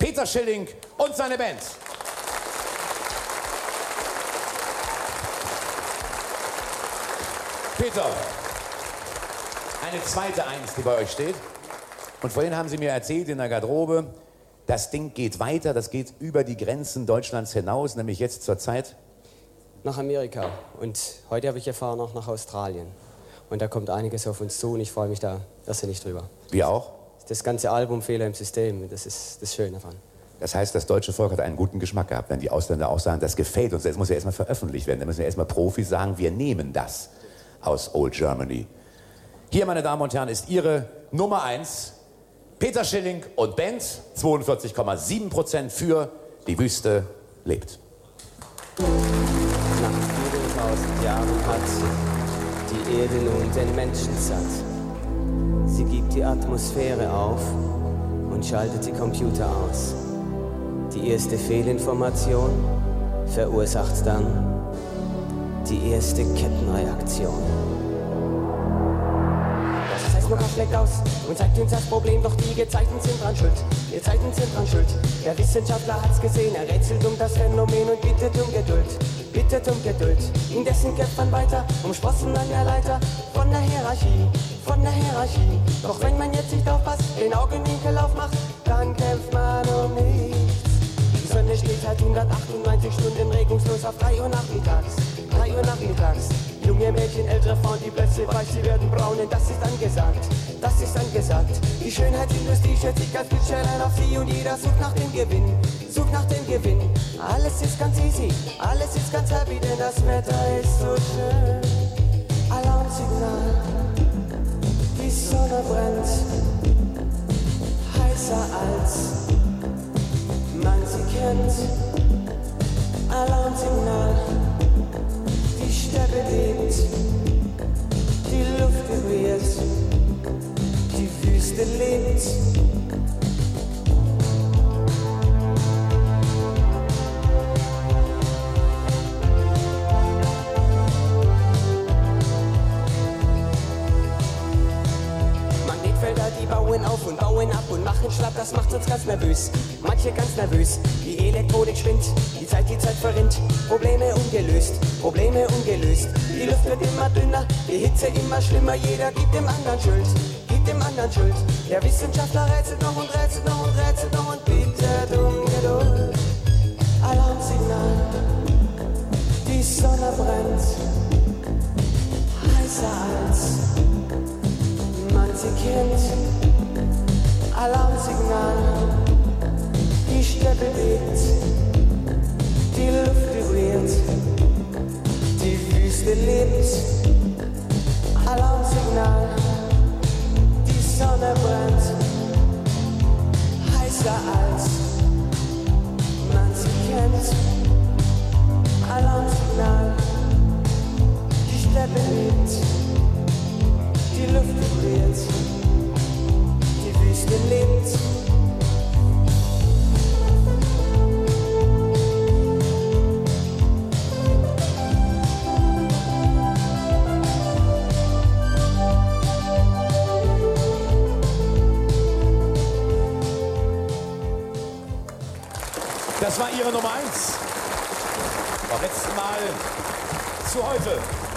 Peter Schilling und seine Band. Peter, eine zweite Eins, die bei euch steht. Und vorhin haben Sie mir erzählt in der Garderobe, das Ding geht weiter, das geht über die Grenzen Deutschlands hinaus, nämlich jetzt zur Zeit. Nach Amerika. Und heute habe ich erfahren, auch nach Australien. Und da kommt einiges auf uns zu und ich freue mich da irrsinnig drüber. Wie auch? Das ganze Album Fehler im System, das ist das Schöne daran. Das heißt, das deutsche Volk hat einen guten Geschmack gehabt, wenn die Ausländer auch sagen, das gefällt uns. Das muss ja erstmal veröffentlicht werden. Da müssen ja erstmal Profis sagen, wir nehmen das aus Old Germany. Hier, meine Damen und Herren, ist Ihre Nummer 1. Peter Schilling und Band, 42,7 Prozent für Die Wüste lebt. Nach vielen tausend Jahren hat die Erde nun den Menschen satt. Sie gibt die Atmosphäre auf und schaltet die Computer aus. Die erste Fehlinformation verursacht dann die erste Kettenreaktion. Das Seismograph schlägt aus und zeigt uns das Problem, doch die Gezeiten sind dran schuld. Die Zeiten sind dran schuld. Der Wissenschaftler hat's gesehen, er rätselt um das Phänomen und bittet um Geduld. Bittet um Geduld. Indessen kämpft man weiter, umsprossen an der Leiter von der Hierarchie, von der Hierarchie. Doch wenn man jetzt nicht aufpasst, den Augenwinkel aufmacht, dann kämpft man um nichts. Die Sonne steht seit 198 Stunden regungslos auf 3 Uhr nachmittags. 3 Uhr nachmittags. Junge Mädchen, ältere Frauen, die plötzlich weiß, sie werden braunen, das ist angesagt. Das ist angesagt. Die Schönheitsindustrie stellt sich ganz Bittstellern auf sie und jeder sucht nach dem Gewinn. Sucht nach dem Gewinn. Alles ist ganz easy, alles ist ganz happy, denn das Wetter ist so schön. Alarmsignal. Die Sonne brennt. Heißer als man sie kennt. Alarmsignal, die Steppe lebt, die Luft vibriert, Wüste lebt. Magnetfelder, die bauen auf und bauen ab und machen schlapp, das macht uns ganz nervös. Manche ganz nervös, die Elektronik schwingt, die Zeit, die Zeit verrinnt. Probleme ungelöst, Probleme ungelöst. Die Luft wird immer dünner, die Hitze immer schlimmer, jeder gibt dem anderen Schuld, anderen Schuld. Der Wissenschaftler rätselt noch und rätselt noch und rätselt noch und bittet um Geduld. Alarmsignal, die Sonne brennt, heißer als man sie kennt. Alarmsignal, die Steppe bebt, die Luft vibriert, die Wüste lebt. Alarmsignal, Sonne brennt, heißer als man sie kennt. Alarmsignal, die Steppe lebt. Die Luft vibriert, die Wüste lebt. Das war Ihre Nummer 1. Vom letzten Mal zu heute.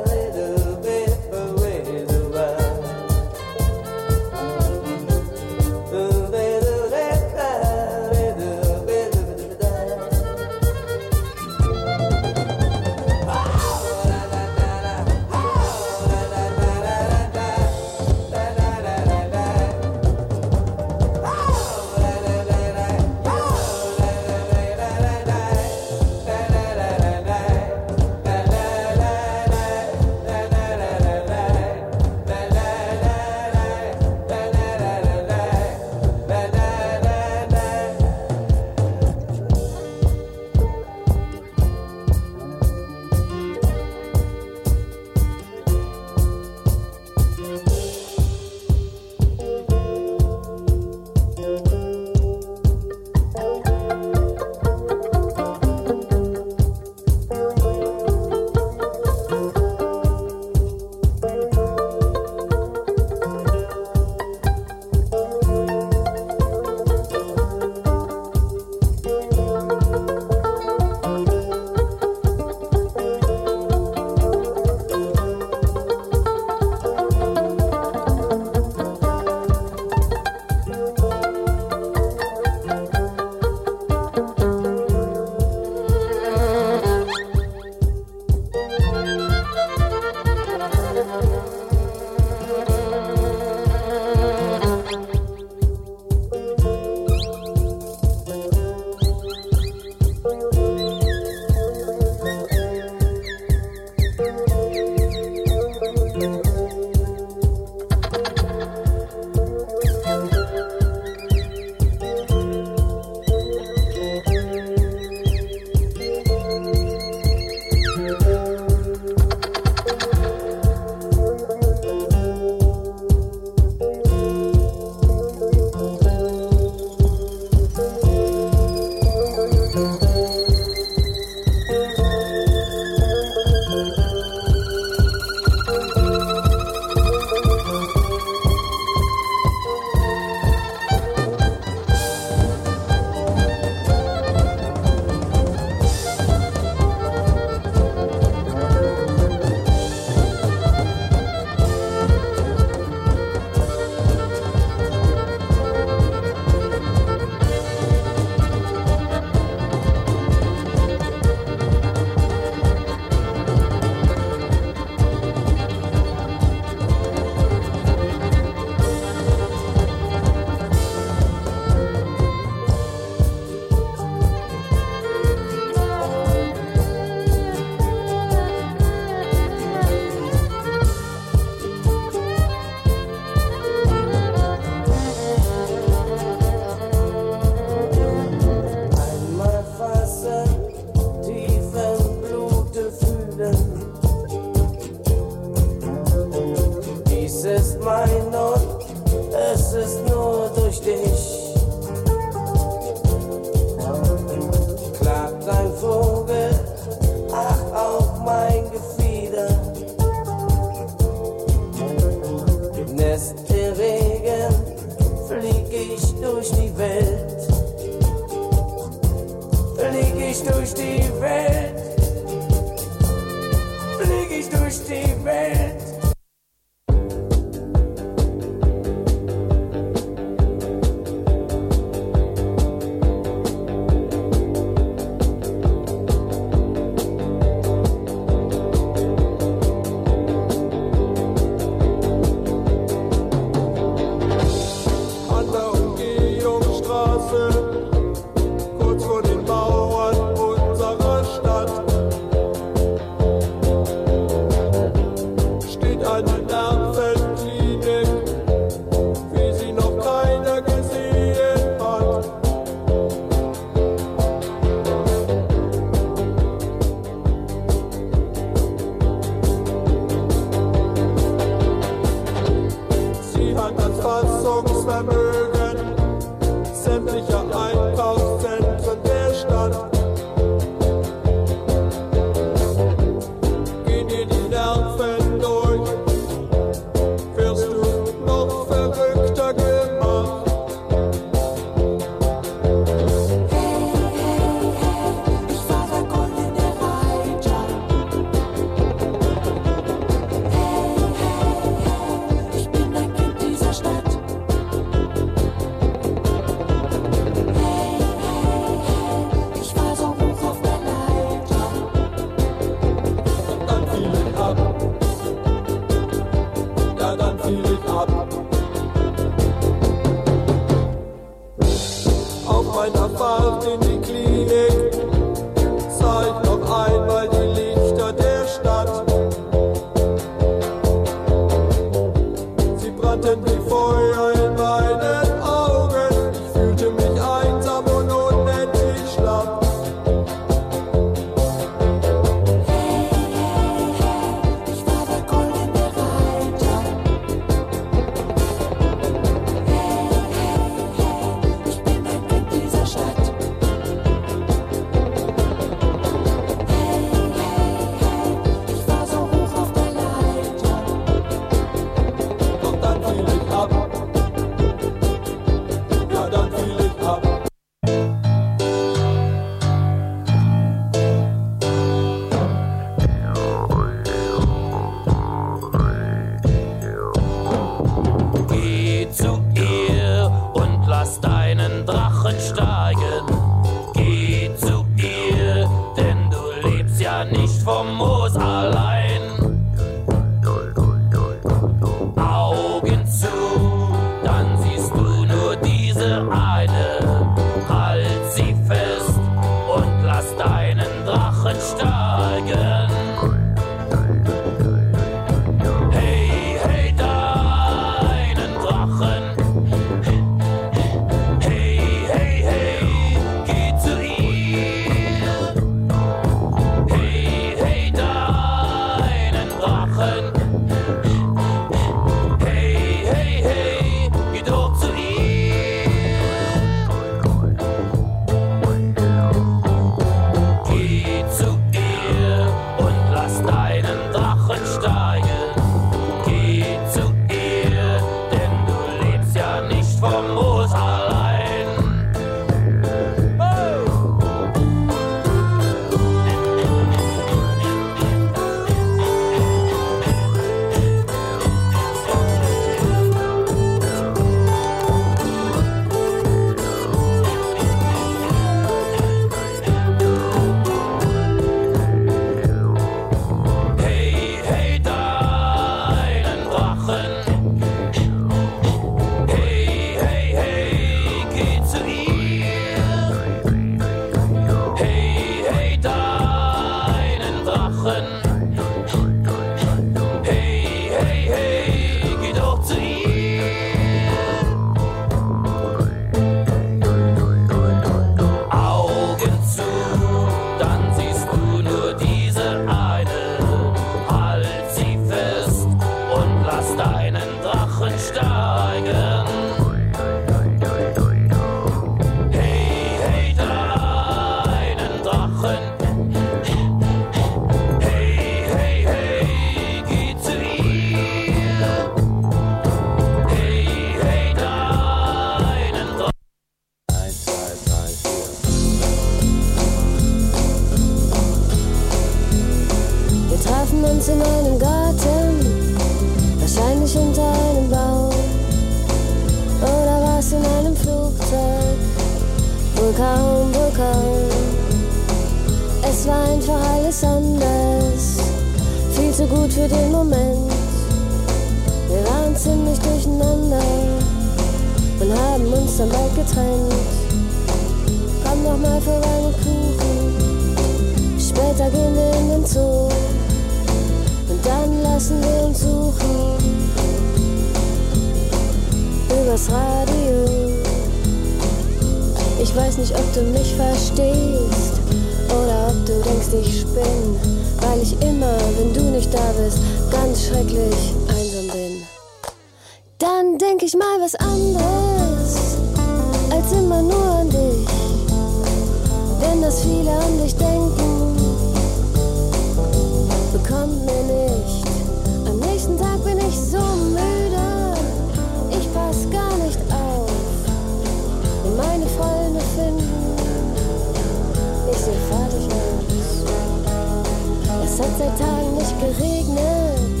Geregnet,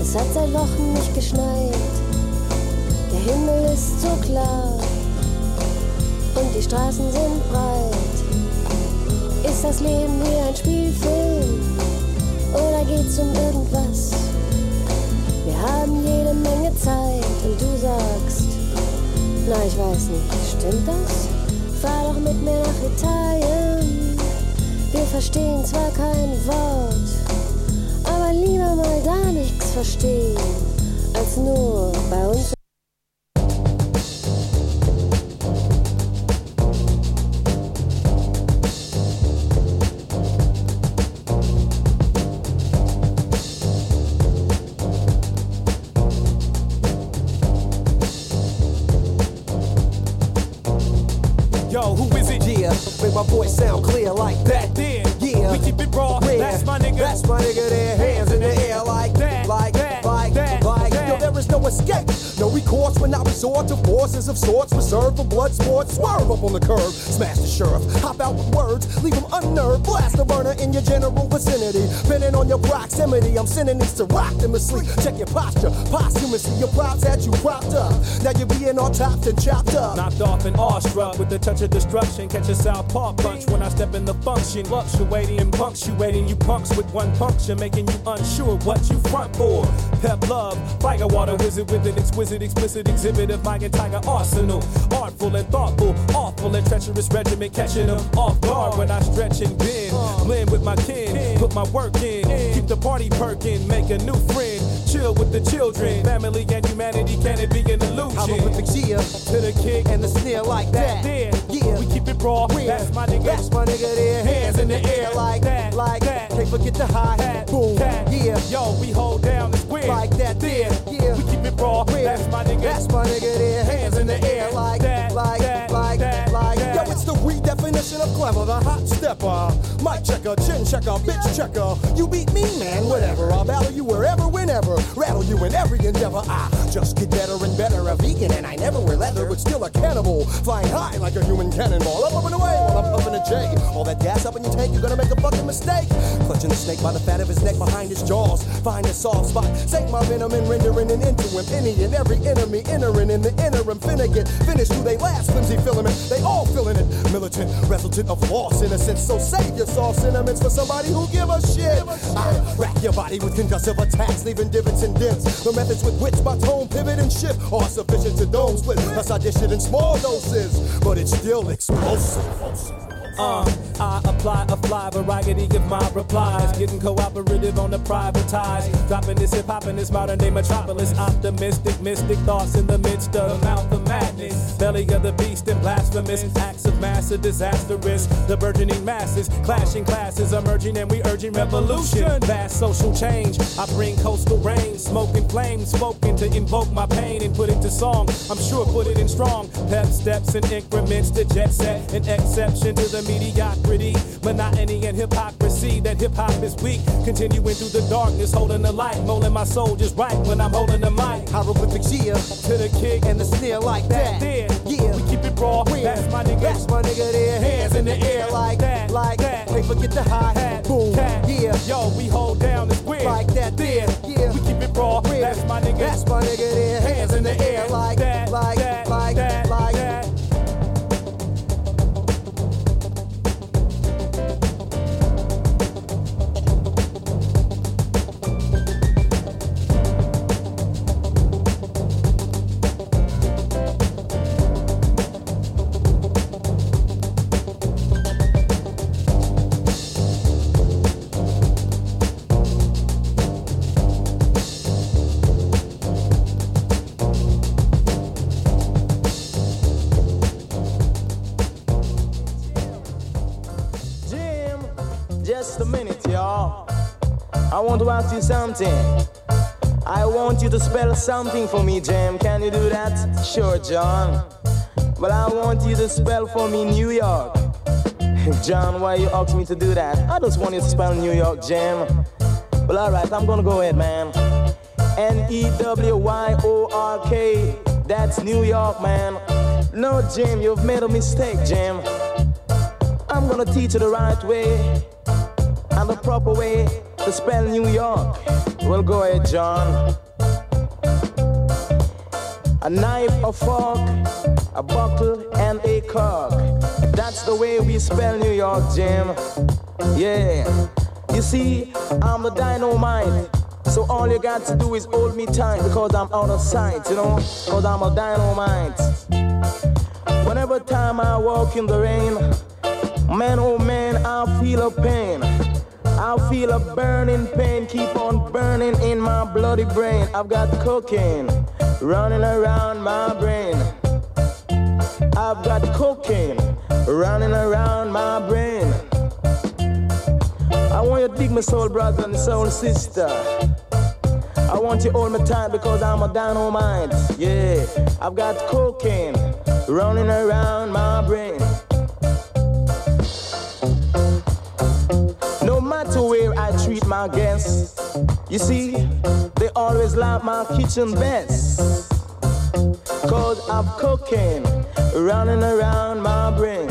es hat seit Wochen nicht geschneit. Der Himmel ist so klar und die Straßen sind breit. Ist das Leben wie ein Spielfilm oder geht's um irgendwas? Wir haben jede Menge Zeit und du sagst, na ich weiß nicht, stimmt das? Fahr doch mit mir nach Italien. Wir verstehen zwar kein Wort, lieber mal da nichts verstehen, als nur bei uns. Check your posture, posthumously, your props had you propped up. Now you're being all autopsied and chopped up. Knocked off and awestruck with the touch of destruction. Catch a southpaw punch when I step in the function. Fluctuating and punctuating you punks with one puncture, making you unsure what you front for. Pep love, fire water wizard with an exquisite, explicit exhibit of my entire arsenal. Artful and thoughtful, awful and treacherous regiment, catching them off guard when I stretch and bend. Blend with my kin, put my work in, keep the party perking, make a new friend. Chill with the children, family and humanity, can it be an illusion? Hieroglyphics, yeah, To the kick and the sneer like that. there. Yeah. We keep it raw. Where? That's my nigga. That's my nigga there. Hands in the air like that, like that. Can't forget the high. Cat, Boom. cat. Yeah. Yo, we hold down the square. Like that there. Yeah. We keep it raw. Where? That's my nigga. That's my nigga there. Hands in the air like that, like that, like that, like. that. Yo, it's the redefinition of clever, the hot stepper. Mic checker, chin checker, bitch checker. You beat me, man, whatever. I'll battle you wherever, whenever. Rattle you in every endeavor. I just get better and better. A vegan and I never wear leather, but still a cannibal. Flying high like a human cannonball. I'm up and away while I'm pumping a J. All that gas up in your tank, you're gonna make a fucking mistake. Clutching the snake by the fat of his neck behind his jaws. Find a soft spot. Sink my venom and rendering an into him. Any and every enemy entering in the interim. Finna get finished through they last flimsy filament. They all feeling it. Militant, resultant of loss, innocence. So save your soft sentiments for somebody who give a shit. I rack your body with concussive attacks, leaving divots and dents. The methods with which my tone pivot and shift are sufficient to dome split. Plus I dish it in small doses, but it's still explosive. Uh, I apply a fly variety of my replies. Getting cooperative on the privatized. Dropping this hip hop in this modern day metropolis. Optimistic, mystic thoughts in the midst of a mouth of madness. Belly of the beast and blasphemous acts of mass are disastrous. The burgeoning masses, clashing classes emerging, and we urging revolution. Vast social change. I bring coastal rain, smoking flames, spoken to invoke my pain and put it to song. I'm sure put it in strong. Pep steps and increments to jet set, an exception to the mediocrity, monotony and hypocrisy. That hip hop is weak, continuing through the darkness, holding the light, molding my soul just right when I'm holding the mic. Hieroglyphics, yeah, To the kick and the snare like that. there, Yeah. we keep it raw. Where? That's my nigga. That's my nigga there. Hands in the air like that, like that. Can't forget the high Cat, Boom. Yeah. Yo, we hold down the square. Like that there. Yeah. We keep it raw. Where? That's my nigga. That's my nigga there. Hands in the air like that, like that, like that, like that. Want to ask you something. I want you to spell something for me, Jam. Can you do that? Sure, John. But I want you to spell for me New York. John, why you ask me to do that? I just want you to spell New York, Jam. Well, alright, I'm gonna go ahead, man. N E W Y O R K. That's New York, man. No, Jim, you've made a mistake, Jim. I'm gonna teach you the right way and the proper way to spell New York. Well, go ahead, John. A knife, a fork, a bottle, and a cork. That's the way we spell New York, Jim. Yeah. You see, I'm the dynamite. So all you got to do is hold me tight because I'm out of sight, you know? Because I'm a dynamite. Whenever time I walk in the rain, man oh man, I feel a pain. I feel a burning pain, keep on burning in my bloody brain. I've got cocaine running around my brain. I've got cocaine running around my brain. I want you to dig my soul brother and soul sister. I want you all hold time because I'm a dynamite. Yeah, I've got cocaine running around my brain. My guests, you see, they always like my kitchen best. Cause I've cocaine running around my brain.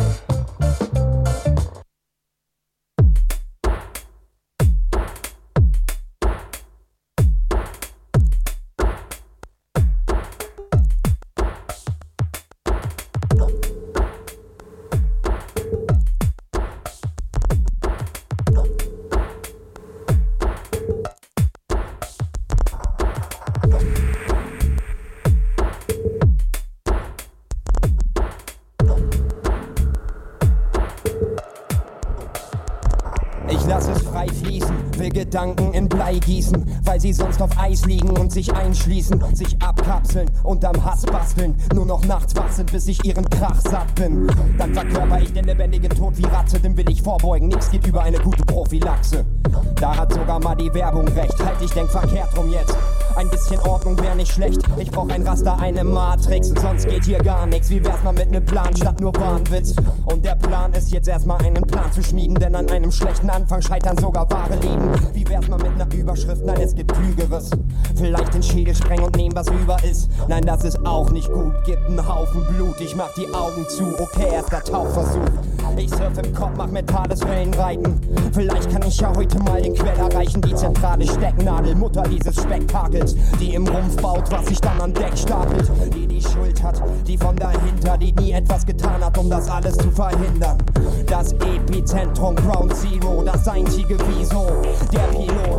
Gedanken in Blei gießen, weil sie sonst auf Eis liegen und sich einschließen, sich abkapseln und am Hass basteln, nur noch nachts wach sind, bis ich ihren Krach satt bin. Dann verkörper ich den lebendigen Tod wie Ratze, dem will ich vorbeugen, nichts geht über eine gute Prophylaxe. Da hat sogar mal die Werbung recht, halt ich denk verkehrt rum jetzt. Ein bisschen Ordnung wär nicht schlecht, ich brauch ein Raster, eine Matrix, sonst geht hier gar nichts. Wie wär's mal mit nem Plan statt nur Wahnwitz? Und der Plan ist jetzt erstmal einen Plan zu schmieden, denn an einem schlechten Anfang scheitern sogar wahre Leben. Wie wär's mal mit ner Überschrift? Nein, es gibt Klügeres. Vielleicht den Schädel sprengen und nehmen, was über ist. Nein, das ist auch nicht gut. Gibt einen Haufen Blut, ich mach die Augen zu. Okay, erster Tauchversuch. Ich surf im Kopf, mach mentales Wellenreiten. Vielleicht kann ich ja heute mal den Quell erreichen. Die zentrale Stecknadel, Mutter dieses Spektakels. Die im Rumpf baut, was sich dann an Deck stapelt. Die die Schuld hat, die von dahinter, die nie etwas getan hat, um das alles zu verhindern. Das Epizentrum Ground Zero, das einzige Wieso. Der Pilot,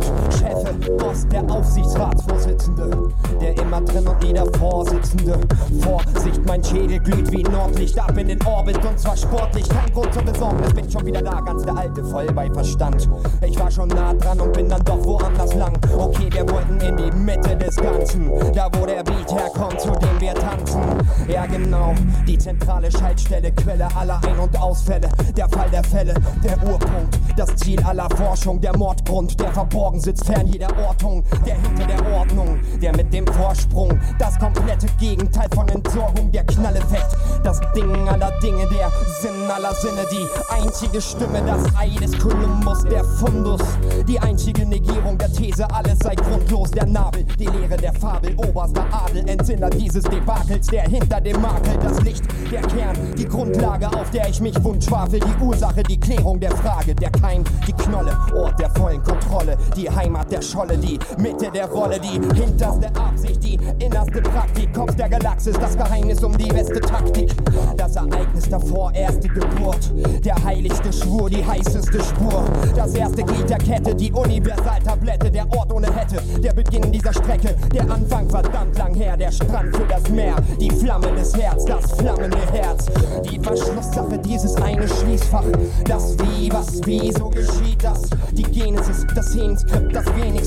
Boss, der Aufsichtsratsvorsitzende. Der immer drin und nie der Vorsitzende. Vorsicht, mein Schädel glüht wie Nordlicht ab in den Orbit und zwar sportlich. Kein Grund zur Besorgnis, bin schon wieder da, ganz der alte, voll bei Verstand. Ich war schon nah dran und bin dann doch woanders lang. Okay, wir wollten in die Mitte des Ganzen. Da wo der Beat herkommt, zu dem wir tanzen. Ja genau, die zentrale Schaltstelle, Quelle aller Ein- und Ausfälle. Der Fall der Fälle, der Urpunkt, das Ziel aller Forschung, der Mordgrund, der verborgen sitzt fern jeder Ortung, der hinter der Ordnung, der mit dem Vorsprung, das komplette Gegenteil von Entsorgung, der Knalleffekt, das Ding aller Dinge, der Sinn aller Sinne, die einzige Stimme, das Ei des Kolumbus, der Fundus, die einzige Negierung der These, alles sei grundlos, der Nabel, die Lehre der Fabel, oberster Adel, Entsinner dieses Debakels, der hinter dem Makel, das Licht, der Kern, die Grundlage, auf der ich mich wundschwafel, die Ursache, die Klärung der Frage, der Keim, die Knolle, Ort der vollen Kontrolle, die Heimat der Scholle, die Mitte der Rolle, die hinterste Absicht, die innerste Praktik, Kopf der Galaxis, das Geheimnis um die beste Taktik, das Ereignis davor, erste Geburt, der heiligste Schwur, die heißeste Spur, das erste Glied der Kette, die Universaltablette, der Ort ohne Hätte, der Beginn dieser Strecke, der Anfang verdammt lang her, der Strand für das Meer, die Flamme des Herz, das flammende Herz, die Verschlusssache, dieses eine Schließfach, das Wie, was, wie, so geschieht das, die Genesis, das Szenenskript, das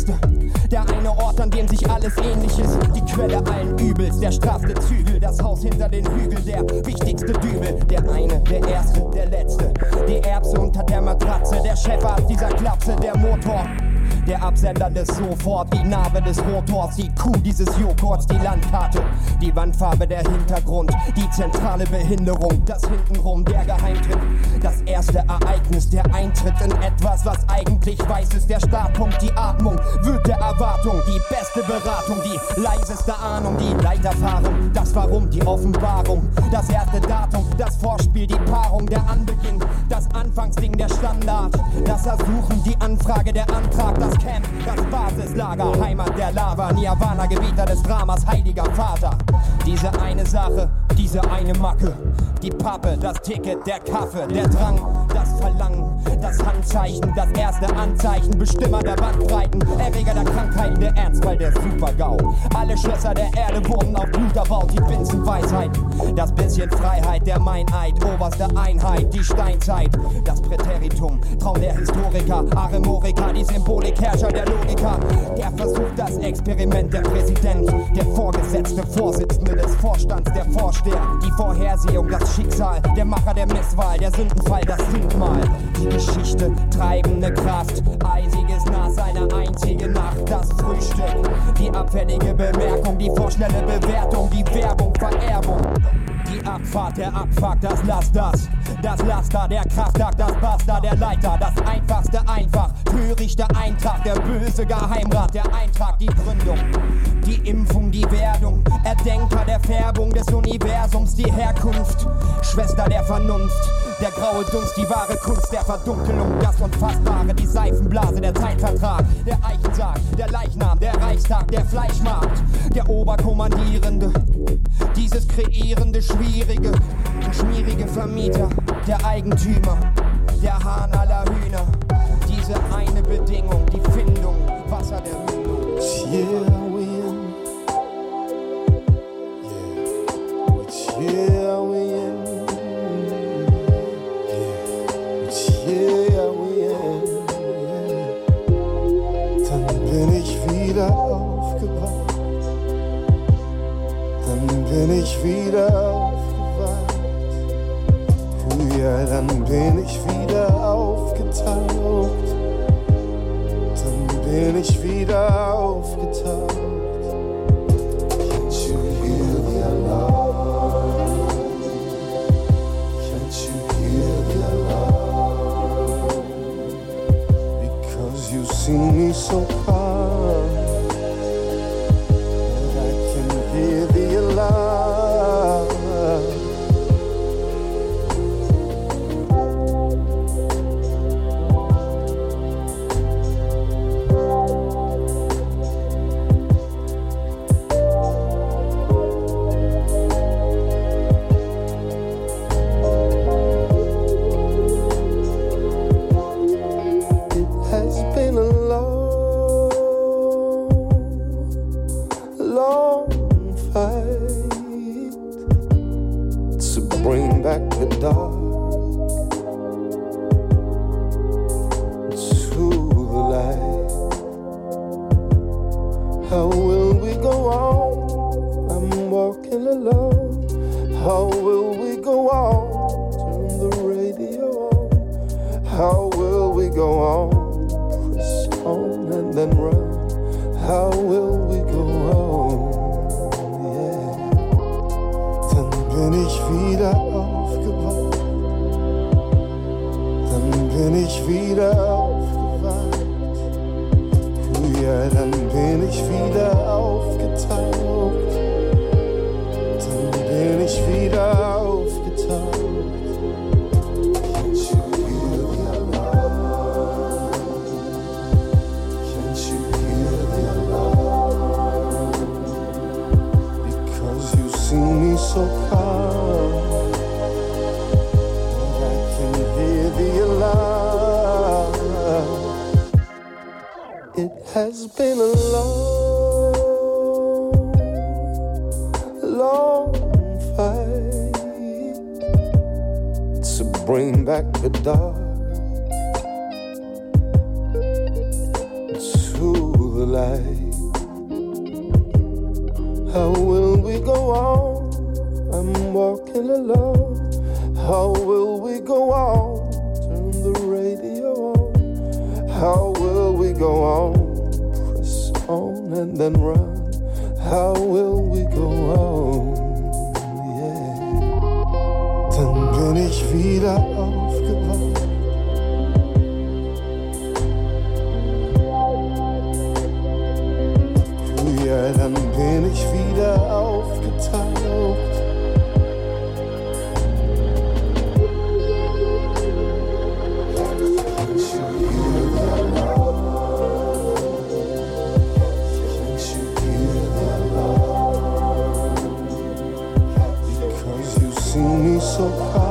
wenigste, der eine Ort, an dem sich alles ähnlich ist, die Quelle allen Übels, der strafte Zügel, das Haus hinter den Hügeln, der wichtigste Dübel, der eine, der erste, der letzte, die Erbse unter der Matratze, der Chefarzt dieser Klapse, der Motor. Der Absender des Sofort, die Narbe des Rotors, die Kuh dieses Joghurts, die Landkarte, die Wandfarbe, der Hintergrund, die zentrale Behinderung, das Hintenrum, der Geheimtipp, das erste Ereignis, der Eintritt in etwas, was eigentlich weiß ist, der Startpunkt, die Atmung, Wut der Erwartung, die beste Beratung, die leiseste Ahnung, die Leiterfahrung, das Warum, die Offenbarung, das erste Datum, das Vorspiel, die Paarung, der Anbeginn, das Anfangsding, der Standard, das Ersuchen, die Anfrage, der Antrag, das Camp, das Basislager, Heimat der Lava, Nirvana, Gebieter des Dramas, heiliger Vater. Diese eine Sache, diese eine Macke, die Pappe, das Ticket, der Kaffee, der Drang, das Verlangen, das Handzeichen, das erste Anzeichen, Bestimmer der Bandbreiten, Erreger der Krankheiten, der Ernstfall, der Super-GAU. Alle Schlösser der Erde wurden auf Blut erbaut, die Binsenweisheit, das bisschen Freiheit, der Meineid, oberste Einheit, die Steinzeit, das Präteritum, Traum der Historiker, Aremorica, die Symbolik, Herrscher der Logiker, der versucht das Experiment, der Präsident, der Vorgesetzte, Vorsitzende des Vorstands, der Vorsteher, die Vorhersehung, das Schicksal, der Macher der Misswahl, der Sündenfall, das Sündmal, die treibende Kraft, eisiges Nass, eine einzige Nacht, das Frühstück, die abfällige Bemerkung, die vorschnelle Bewertung, die Werbung, Vererbung. Die Abfahrt, der Abfuck, das Lass das. Das Laster, der Kraftakt, das Basta, der Leiter. Das einfachste einfach, törichte Eintrag. Der böse Geheimrat, der Eintrag, die Gründung. Die Impfung, die Werdung. Erdenker der Färbung des Universums, die Herkunft. Schwester der Vernunft. Der graue Dunst, die wahre Kunst der Verdunkelung, das Unfassbare, die Seifenblase, der Zeitvertrag, der Eichensarg, der Leichnam, der Reichstag, der Fleischmarkt, der Oberkommandierende, dieses kreierende, schwierige, schmierige Vermieter, der Eigentümer, der Hahn aller Hühner, diese eine Bedingung, die Findung, Wasser der Mündung. Yeah, wieder aufgewacht. Dann bin ich wieder aufgewacht. Oh ja, dann bin ich wieder aufgetaucht. Dann bin ich wieder aufgetaucht. How will we go on? I'm walking alone. How will we go on? Turn the radio on. How will we go on? Press on and then run. How will we go on? Yeah. Dann bin ich wieder Ja, dann bin ich wieder aufgetaucht. So calm.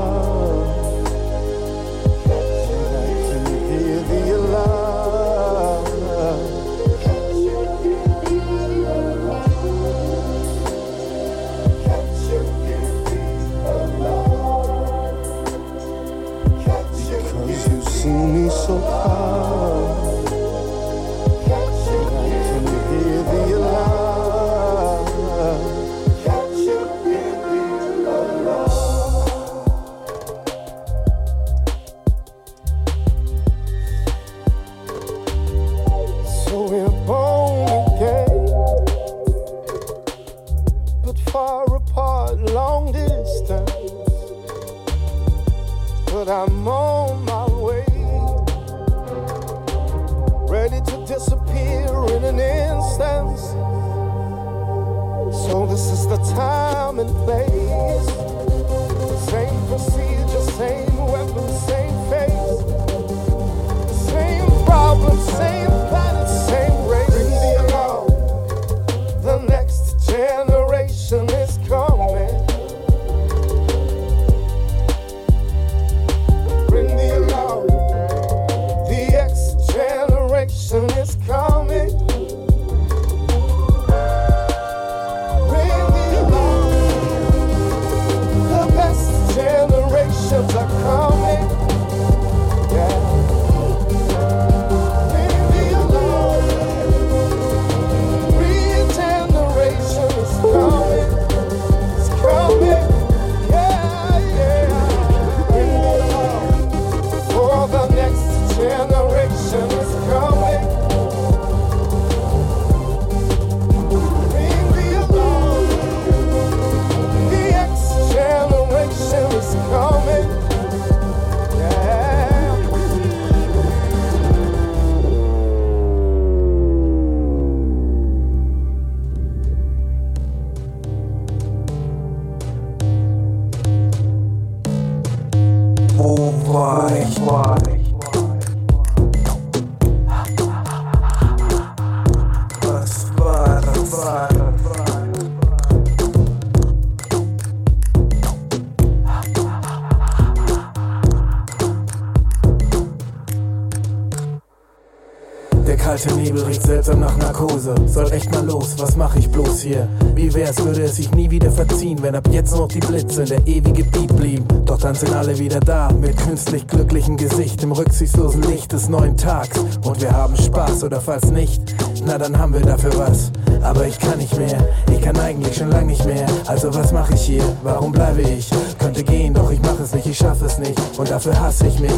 Verziehen, wenn ab jetzt noch die Blitze in der ewige Beat blieben. Doch dann sind alle wieder da, mit künstlich glücklichem Gesicht im rücksichtslosen Licht des neuen Tags. Und wir haben Spaß, oder falls nicht, na dann haben wir dafür was. Aber ich kann nicht mehr, ich kann eigentlich schon lang nicht mehr. Also was mache ich hier? Warum bleibe ich? Könnte gehen, doch ich mache es nicht, ich schaffe es nicht. Und dafür hasse ich mich.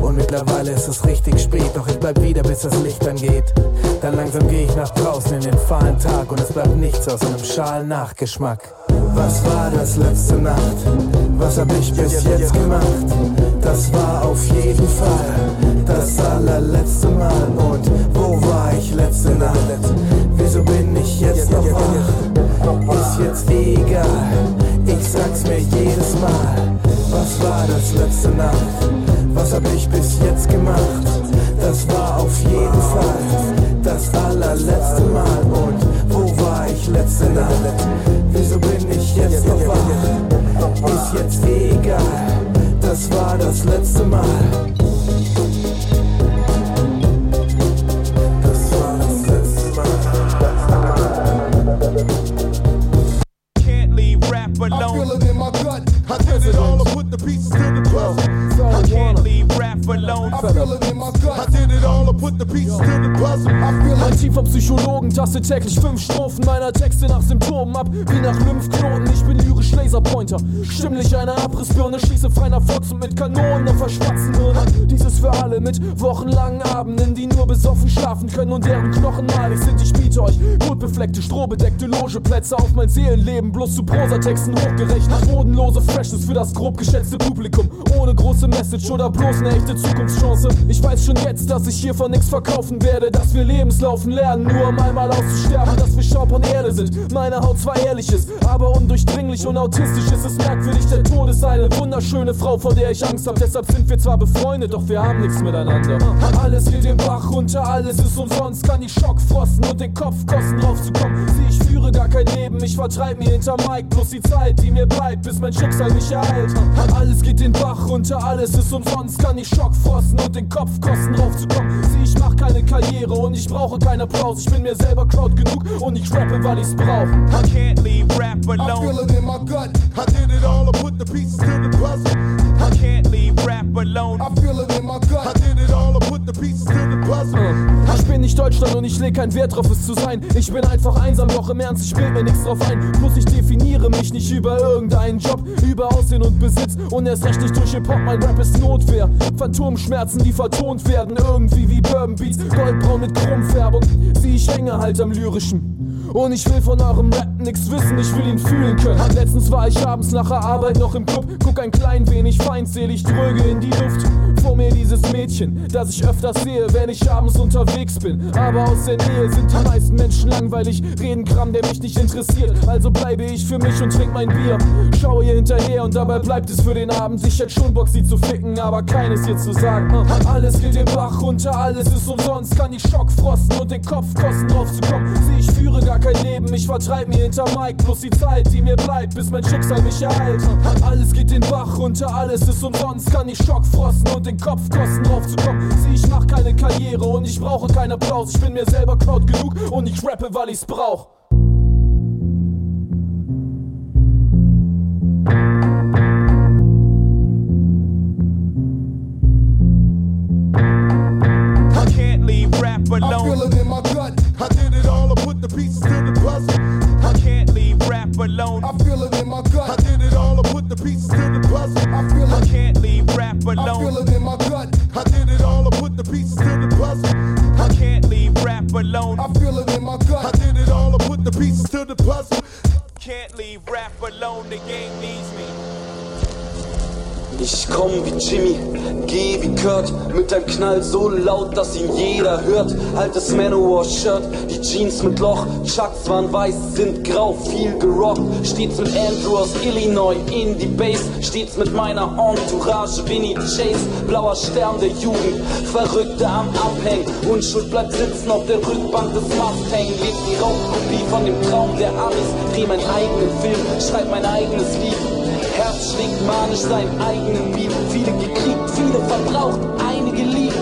Und mittlerweile ist es richtig spät, doch ich bleib wieder, bis das Licht angeht. Dann langsam gehe ich nach draußen in den fahlen Tag und es bleibt nichts außer einem schalen Nachgeschmack. Was war das letzte Nacht? Was hab ich bis jetzt gemacht? Das war auf jeden Fall das allerletzte Mal. Und wo war ich letzte Nacht? Wieso bin ich jetzt noch wach? Ist jetzt egal, ich sag's mir jedes Mal. Was war das letzte Nacht? Was hab ich bis jetzt gemacht? Das war auf jeden Fall das allerletzte Mal. Und letzte Nacht? Wieso bin ich jetzt noch wach? Ist jetzt eh egal, das war das letzte Mal. Das war das letzte Can't leave rap alone. I feel it in my gut. I did it all to put the pieces to the puzzle. I can't leave rap alone. I feel it in my my gut. I did it all, I put the pieces to the puzzle. Mein Team vom Psychologen tastet täglich fünf Strophen meiner Texte nach Symptomen ab, wie nach Lymphknoten. Ich bin lyrisch Laserpointer, stimmlich eine Abrissbirne, schieße frei nach Fotzen mit Kanonen auf verschwatzten Hirnen. Dieses für alle mit wochenlangen Abenden, die nur besoffen schlafen können und deren Knochen malig sind. Ich biete euch blutbefleckte, strohbedeckte Logeplätze auf mein Seelenleben, bloß zu Prosatexten hochgerechnet. Bodenlose Freshness für das grob geschätzte Publikum, ohne große Message oder bloß eine echte Zukunftschance. Ich weiß schon jetzt, dass ich hiervon nichts verkaufen werde, dass wir Lebenslaufen lernen, nur um einmal auszusterben, dass wir Staub und Erde sind. Meine Haut zwar ehrlich ist, aber undurchdringlich und autistisch ist es merkwürdig. Der Tod ist eine wunderschöne Frau, vor der ich Angst hab. Deshalb sind wir zwar befreundet, doch wir haben nichts miteinander. Alles geht den Bach runter, alles ist umsonst. Kann die Schockfrosten und den Kopf kosten, drauf zu kommen. Sieh, ich führe gar kein Leben, ich vertreib mir hinter Mike. Bloß die Zeit, die mir bleibt, bis mein Schicksal mich ereilt. Alles geht den Bach runter, alles ist umsonst. Kann die Schockfrosten und den Kopf kosten, drauf zu kommen. Sieh, ich mach keine Karriere und ich brauche keinen Applaus. Ich bin mir selber Crowd genug und ich rappe, weil ich's brauch. I can't leave rap I alone. feel it in my gut. I did it all, I put the pieces to the puzzle. I can't leave rap alone. I feel it in my gut. I did it all, I put the pieces to the puzzle. Ich bin nicht Deutschland und ich leg keinen Wert drauf, es zu sein. Ich bin einfach einsam, doch im Ernst, ich bild mir nichts drauf ein. Plus ich definiere mich nicht über irgendeinen Job, über Aussehen und Besitz. Und erst recht nicht durch Hip-Hop, mein Rap ist Notwehr. Phantomschmerzen, die vertont werden, irgendwie wie Bourbon Beats. Goldbraun mit Chromfärbung, sieh ich hänge halt am Lyrischen. Und ich will von eurem Rap nix wissen, ich will ihn fühlen können. Letztens war ich abends nach der Arbeit noch im Club, guck ein klein wenig feindselig, dröge in die Luft. Vor mir dieses Mädchen, das ich öfters sehe, wenn ich abends unterwegs bin. Aber aus der Nähe sind die meisten Menschen langweilig, reden Kram, der mich nicht interessiert. Also bleibe ich für mich und trink mein Bier. Schaue ihr hinterher und dabei bleibt es für den Abend. Ich hätte schon Bock, sie zu ficken, aber keines ihr zu sagen. Alles geht den Bach runter, alles ist umsonst. Kann die Schockfrosten und den Kopf kosten, drauf zu kommen. Sieh, ich führe gar kein Leben, ich vertreib mir hinter Mike. Plus die Zeit, die mir bleibt, bis mein Schicksal mich ereilt. Alles geht den Bach runter, alles ist umsonst. Kann die Schockfrosten und den Kopf kosten, drauf zu kommen. Sieh, ich mach keine Karriere und ich brauche keinen Applaus. Ich bin mir selber Crowd genug und ich rappe, weil ich's brauch. Kurt, mit einem Knall so laut, dass ihn jeder hört. Altes Manowar-Shirt, die Jeans mit Loch, Chucks waren weiß, sind grau, viel gerockt. Stets mit Andrew aus Illinois in die Base, stets mit meiner Entourage, Vinny Chase, blauer Stern der Jugend, Verrückte am Abhängen. Unschuld bleibt sitzen auf der Rückbank des Mustang, lebt die Raubkopie von dem Traum der Amis, dreh meinen eigenen Film, schreib mein eigenes Lied. Herz schlägt manisch seinen eigenen Beat. Viele gekriegt, viele verbraucht, einige liebt,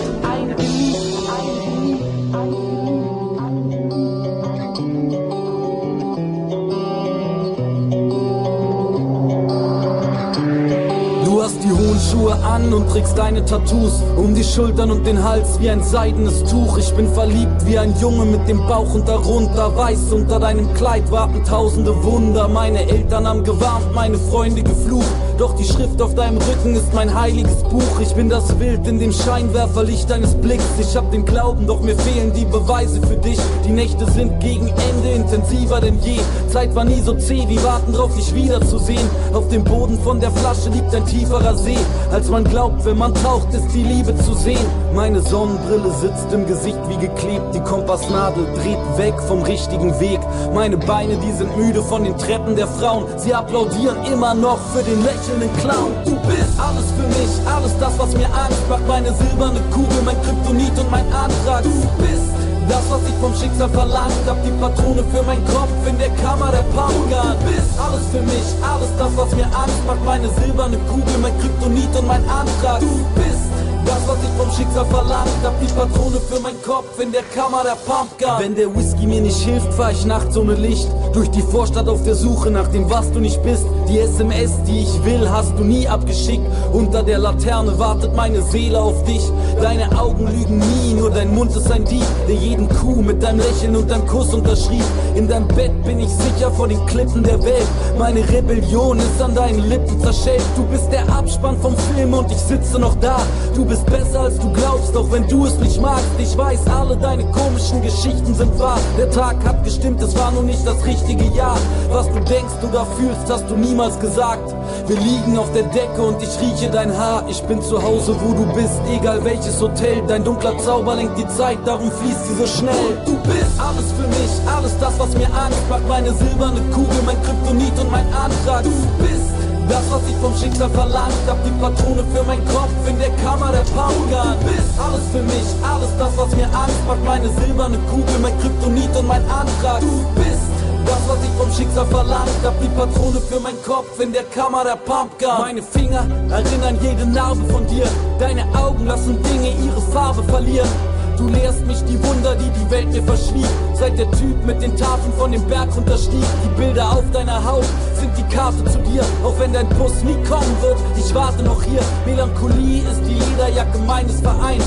an und trägst deine Tattoos um die Schultern und den Hals wie ein seidenes Tuch. Ich bin verliebt wie ein Junge mit dem Bauch und darunter weiß. Unter deinem Kleid warten tausende Wunder. Meine Eltern haben gewarnt, meine Freunde geflucht. Doch die Schrift auf deinem Rücken ist mein heiliges Buch. Ich bin das Wild in dem Scheinwerferlicht deines Blicks. Ich hab den Glauben, doch mir fehlen die Beweise für dich. Die Nächte sind gegen Ende intensiver denn je. Zeit war nie so zäh, wie warten drauf, dich wiederzusehen. Auf dem Boden von der Flasche liegt ein tieferer See. Als man glaubt, wenn man taucht, ist die Liebe zu sehen. Meine Sonnenbrille sitzt im Gesicht wie geklebt. Die Kompassnadel dreht weg vom richtigen Weg. Meine Beine, die sind müde von den Treppen der Frauen. Sie applaudieren immer noch für den lächelnden Clown. Du bist alles für mich, alles das, was mir Angst macht. Meine silberne Kugel, mein Kryptonit und mein Antrag. Du bist das, was ich vom Schicksal verlangt hab, die Patrone für meinen Kopf in der Kammer der Pumpgun. Bist alles für mich, alles das, was mir Angst macht, meine silberne Kugel, mein Kryptonit und mein Antrag. Du bist Das, was ich vom Schicksal verlangt hab, die Patrone für meinen Kopf in der Kammer der Pumpgun. Wenn der Whisky mir nicht hilft, fahr ich nachts ohne Licht. Durch die Vorstadt auf der Suche nach dem, was du nicht bist. Die SMS, die ich will, hast du nie abgeschickt. Unter der Laterne wartet meine Seele auf dich. Deine Augen lügen nie, nur dein Mund ist ein Dieb, der jeden Kuh mit deinem Lächeln und deinem Kuss unterschrieb. In deinem Bett bin ich sicher vor den Klippen der Welt. Meine Rebellion ist an deinen Lippen zerschellt. Du bist der Abspann vom Film und ich sitze noch da. Du bist besser als du glaubst, auch wenn du es nicht magst. Ich weiß, alle deine komischen Geschichten sind wahr. Der Tag hat gestimmt, es war nur nicht das richtige Jahr. Was du denkst oder fühlst, hast du niemals gesagt. Wir liegen auf der Decke und ich rieche dein Haar. Ich bin zu Hause, wo du bist, egal welches Hotel. Dein dunkler Zauber lenkt die Zeit, darum fließt sie so schnell. Du bist alles für mich, alles das, was mir Angst macht. Meine silberne Kugel, mein Kryptonit und mein Antrag. Du bist das, was ich vom Schicksal verlangt hab, die Patrone für meinen Kopf in der Kammer der. Du bist alles für mich, alles das, was mir Angst macht. Meine silberne Kugel, mein Kryptonit und mein Antrag. Du bist das, was ich vom Schicksal verlangt hab, die Patrone für meinen Kopf in der Kammer der Pumpgun. Meine Finger erinnern jede Narbe von dir. Deine Augen lassen Dinge ihre Farbe verlieren. Du lehrst mich die Wunder, die die Welt mir verschwieg. Seit der Typ mit den Tafeln von dem Berg runterstieg. Die Bilder auf deiner Haut sind die Karte zu dir. Auch wenn dein Bus nie kommen wird, ich warte noch hier. Melancholie ist die Lederjacke meines Vereins.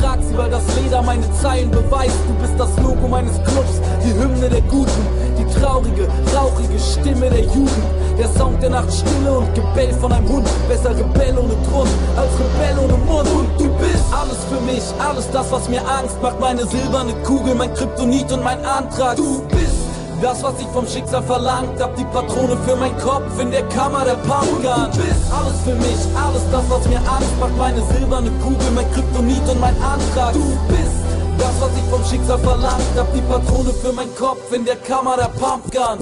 Trag sie, weil das Leder meine Zeilen beweist. Du bist das Logo meines Clubs, die Hymne der Guten, die traurige, rauchige Stimme der Jugend. Der Sound der Nacht Stille und Gebell von einem Hund. Besser Rebell ohne Grund als Rebell ohne Mund. Und du bist alles für mich, alles das, was mir Angst macht. Meine silberne Kugel, mein Kryptonit und mein Antrag. Du bist das, was ich vom Schicksal verlangt hab, die Patrone für meinen Kopf in der Kammer der Pumpgun. Du bist alles für mich, alles das, was mir Angst macht. Meine silberne Kugel, mein Kryptonit und mein Antrag. Du bist das, was ich vom Schicksal verlangt hab, die Patrone für meinen Kopf in der Kammer der Pumpgun.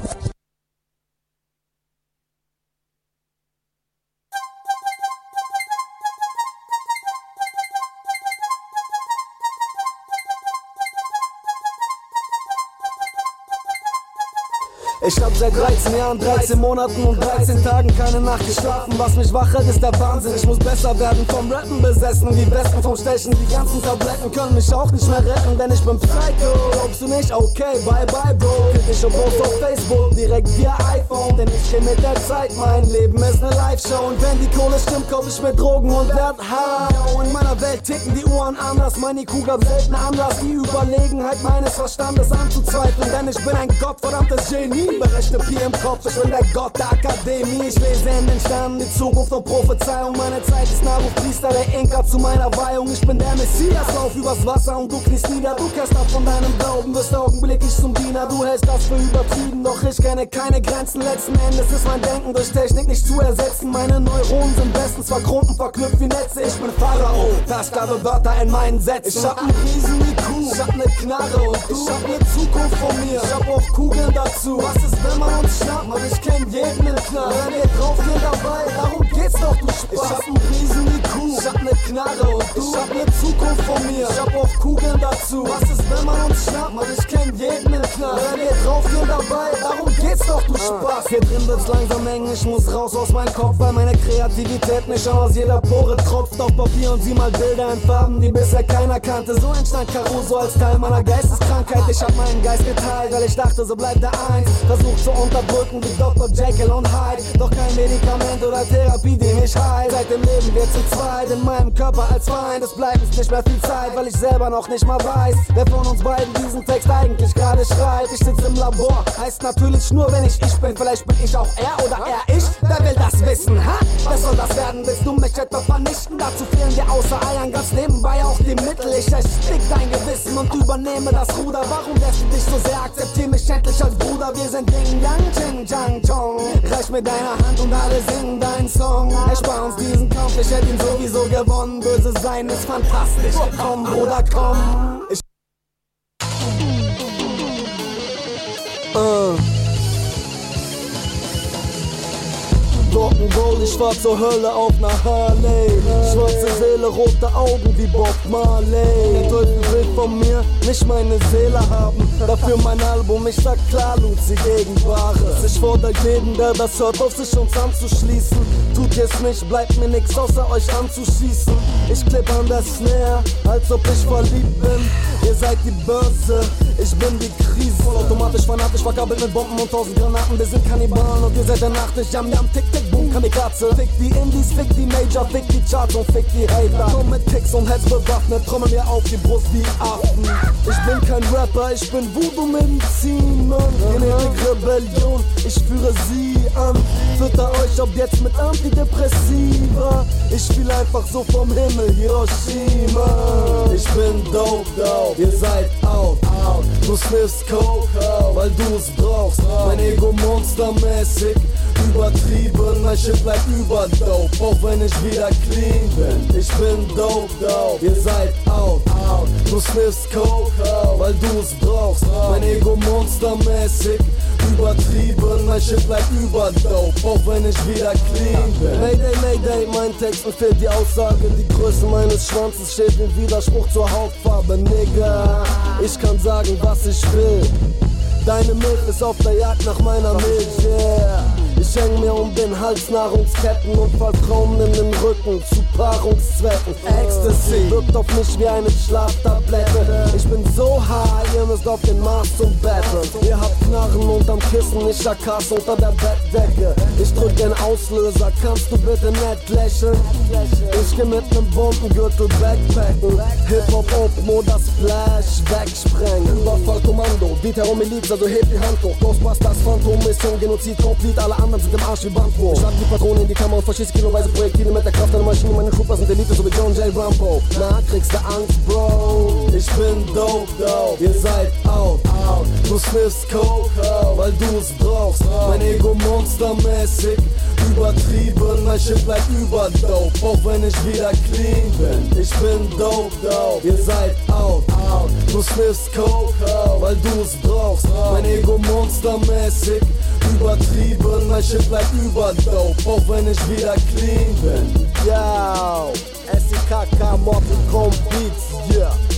Seit 13 Jahren, 13 Monaten und 13 Tagen keine Nacht geschlafen. Was mich wach hält, ist der Wahnsinn. Ich muss besser werden, vom Rappen besessen. Die Besten vom Stechen, die ganzen Tabletten können mich auch nicht mehr retten, denn ich bin Psycho. Glaubst du nicht? Okay, bye bye, Bro. Kritische Post auf Facebook, direkt via iPhone. Denn ich geh mit der Zeit, mein Leben ist ne Live-Show. Und wenn die Kohle stimmt, kauf ich mir Drogen und werd high. In meiner Welt ticken die Uhren anders, mein IQ gab selten Anlass, die Überlegenheit meines Verstandes anzuzweifeln. Denn ich bin ein gottverdammtes Genie. Berechne Pi im Kopf, ich bin der Gott der Akademie. Ich lese in den Sternen die Zukunft und Prophezeiung. Meine Zeit ist Nabuchpriester, der Inka zu meiner Weihung. Ich bin der Messias, lauf übers Wasser und du kniest nieder. Du kehrst ab von deinem Glauben, wirst augenblicklich zum Diener. Du hältst das für übertrieben, doch ich kenne keine Grenzen. Letzten Endes ist mein Denken durch Technik nicht zu ersetzen. Meine Neuronen sind bestens verkrumpfen, verknüpft wie Netze. Ich bin Pharao, versklave Wörter in meinen Sätzen. Ich hab einen riesen IQ, ich hab ne Knarre und du. Ich hab ne Zukunft von mir, ich hab auch Kugeln dazu. Was ist, wenn man uns schnappt? Man, ich kenn jeden im Knall. Wenn wir draufgehen dabei, darum geht's doch, du Spaß. Ich hab einen riesen IQ, ich hab ne Knarre und du. Ich hab ne Zukunft von mir, ich hab auch Kugeln dazu. Was ist, wenn man uns schnappt? Man, ich kenn jeden im Knall. Wenn wir draufgehen dabei, darum geht's doch, du Spaß. Hier drin wird's langsam eng, ich muss raus aus meinem Kopf, weil meine Kreativität nicht aus jeder Pore tropft auf Papier und sieh mal Bilder in Farben, die bisher keiner kannte. So entstand Caruso als Teil meiner Geisteskrankheit. Ich hab meinen Geist geteilt, weil ich dachte, so bleibt der eins. Versucht zu unterdrücken wie Dr. Jekyll und Hyde. Doch kein Medikament oder Therapie, die mich heilt. Seitdem leben wir zu zweit in meinem Körper als Feind. Es bleibt uns nicht mehr viel Zeit, weil ich selber noch nicht mal weiß, wer von uns beiden diesen Text eigentlich gerade schreibt. Ich sitze im Labor, heißt natürlich nur, wenn ich ich bin. Vielleicht bin ich auch er oder er ich. Wer will das wissen, ha? Was soll das werden? Willst du mich etwa vernichten? Dazu fehlen dir außer Eiern ganz nebenbei auch die Mittel. Ich erstick dein Gewissen und übernehme das Ruder. Warum wärst du dich so sehr? Akzeptier mich endlich als Bruder. Wir sind Ding Yang Ching Chang Chong. Reich mir deine Hand und alle singen deinen Song. Erspar uns diesen Kampf, ich hätte ihn sowieso gewonnen. Böse sein ist fantastisch. Komm, Bruder, komm. Ich Äh. Rock'n'Roll, ich fahr zur Hölle auf ner Harley. Schwarze Seele, rote Augen wie Bob Marley. Der Teufel will von mir nicht meine Seele haben. Dafür mein Album, ich sag klar, Luzi gegen Wahres. Ich fordere jeden, der das hört, auf sich uns anzuschließen. Tut ihr's nicht, bleibt mir nix außer euch anzuschießen. Ich klipp an der Snare, als ob ich verliebt bin. Ihr seid die Börse, ich bin die Krise. Vollautomatisch, fanatisch, verkabelt mit Bomben und tausend Granaten. Wir sind Kannibalen und ihr seid der Nachtisch. Jam, jam, tick, tick, boom, Kamikaze. Fick die Indies, fick die Major, fick die Charts und fick die Hater. Komm mit Kicks und Heads bewaffnet, trommel mir auf die Brust wie Affen. Ich bin kein Rapper, ich bin Voodoo-Medizin. Genetik Rebellion, ich führe sie an. Fütter euch ab jetzt mit Antidepressiva. Ich spiel einfach so vom Himmel, Hiroshima. Ich bin dope, dope, ihr seid out, out. Du sniffst Coke, weil du es brauchst. Mein Ego monstermäßig. Übertrieben, mein Shit bleibt überdope, auch wenn ich wieder clean bin. Ich bin dope, dope, ihr seid out, out. Du sniffst Coke, weil du es brauchst. Mein Ego monstermäßig. Übertrieben, mein Shit bleibt überdope, auch wenn ich wieder clean bin. Mayday, Mayday, mein Text mir fehlt die Aussage. Die Größe meines Schwanzes steht im Widerspruch zur Hautfarbe, Nigga. Ich kann sagen, was ich will. Deine Milch ist auf der Jagd nach meiner Milch, yeah. Ich häng mir um den Hals Nahrungsketten und fall Frauen in den Rücken zu Paarungszwecken. Ecstasy wirkt auf mich wie eine Schlaftablette. Ich bin so high, ihr müsst auf den Mars zum Battle. Ihr habt Knarren unterm Kissen, ich Schakas unter der Bettdecke. Ich drück den Auslöser, kannst du bitte nett lächeln? Ich geh mit nem Bombengürtel backpacken. Hip-Hop Opmo, das Flash wegsprengen. Überfallkommando, die Terror-Miliz, also heb die Hand hoch. Ghostbusters, Phantom, Mission, Genozid, komplett. Alle anderen sind im Arsch wie Bandwurm. Ich schlag die Patrone in die Kammer und verschieße kiloweise Projektile mit der Kraft einer Maschine. Meine Trooper sind Elite, so wie John J. Rambo. Na, kriegst du Angst, Bro? Ich bin dope, dope. Ihr seid out, out. Du sniffst Coke, weil du es brauchst. Mein Ego monstermäßig. Übertrieben, mein Shit bleibt überdope, auch wenn ich wieder clean bin. Ich bin dope, dope. Ihr seid out, out. Du sniffst Coke, weil du es brauchst. Mein Ego monstermäßig. Übertrieben, mein Shit bleibt überdope, auch wenn ich wieder clean bin. Yo, Mortal Kombat Beats, yeah.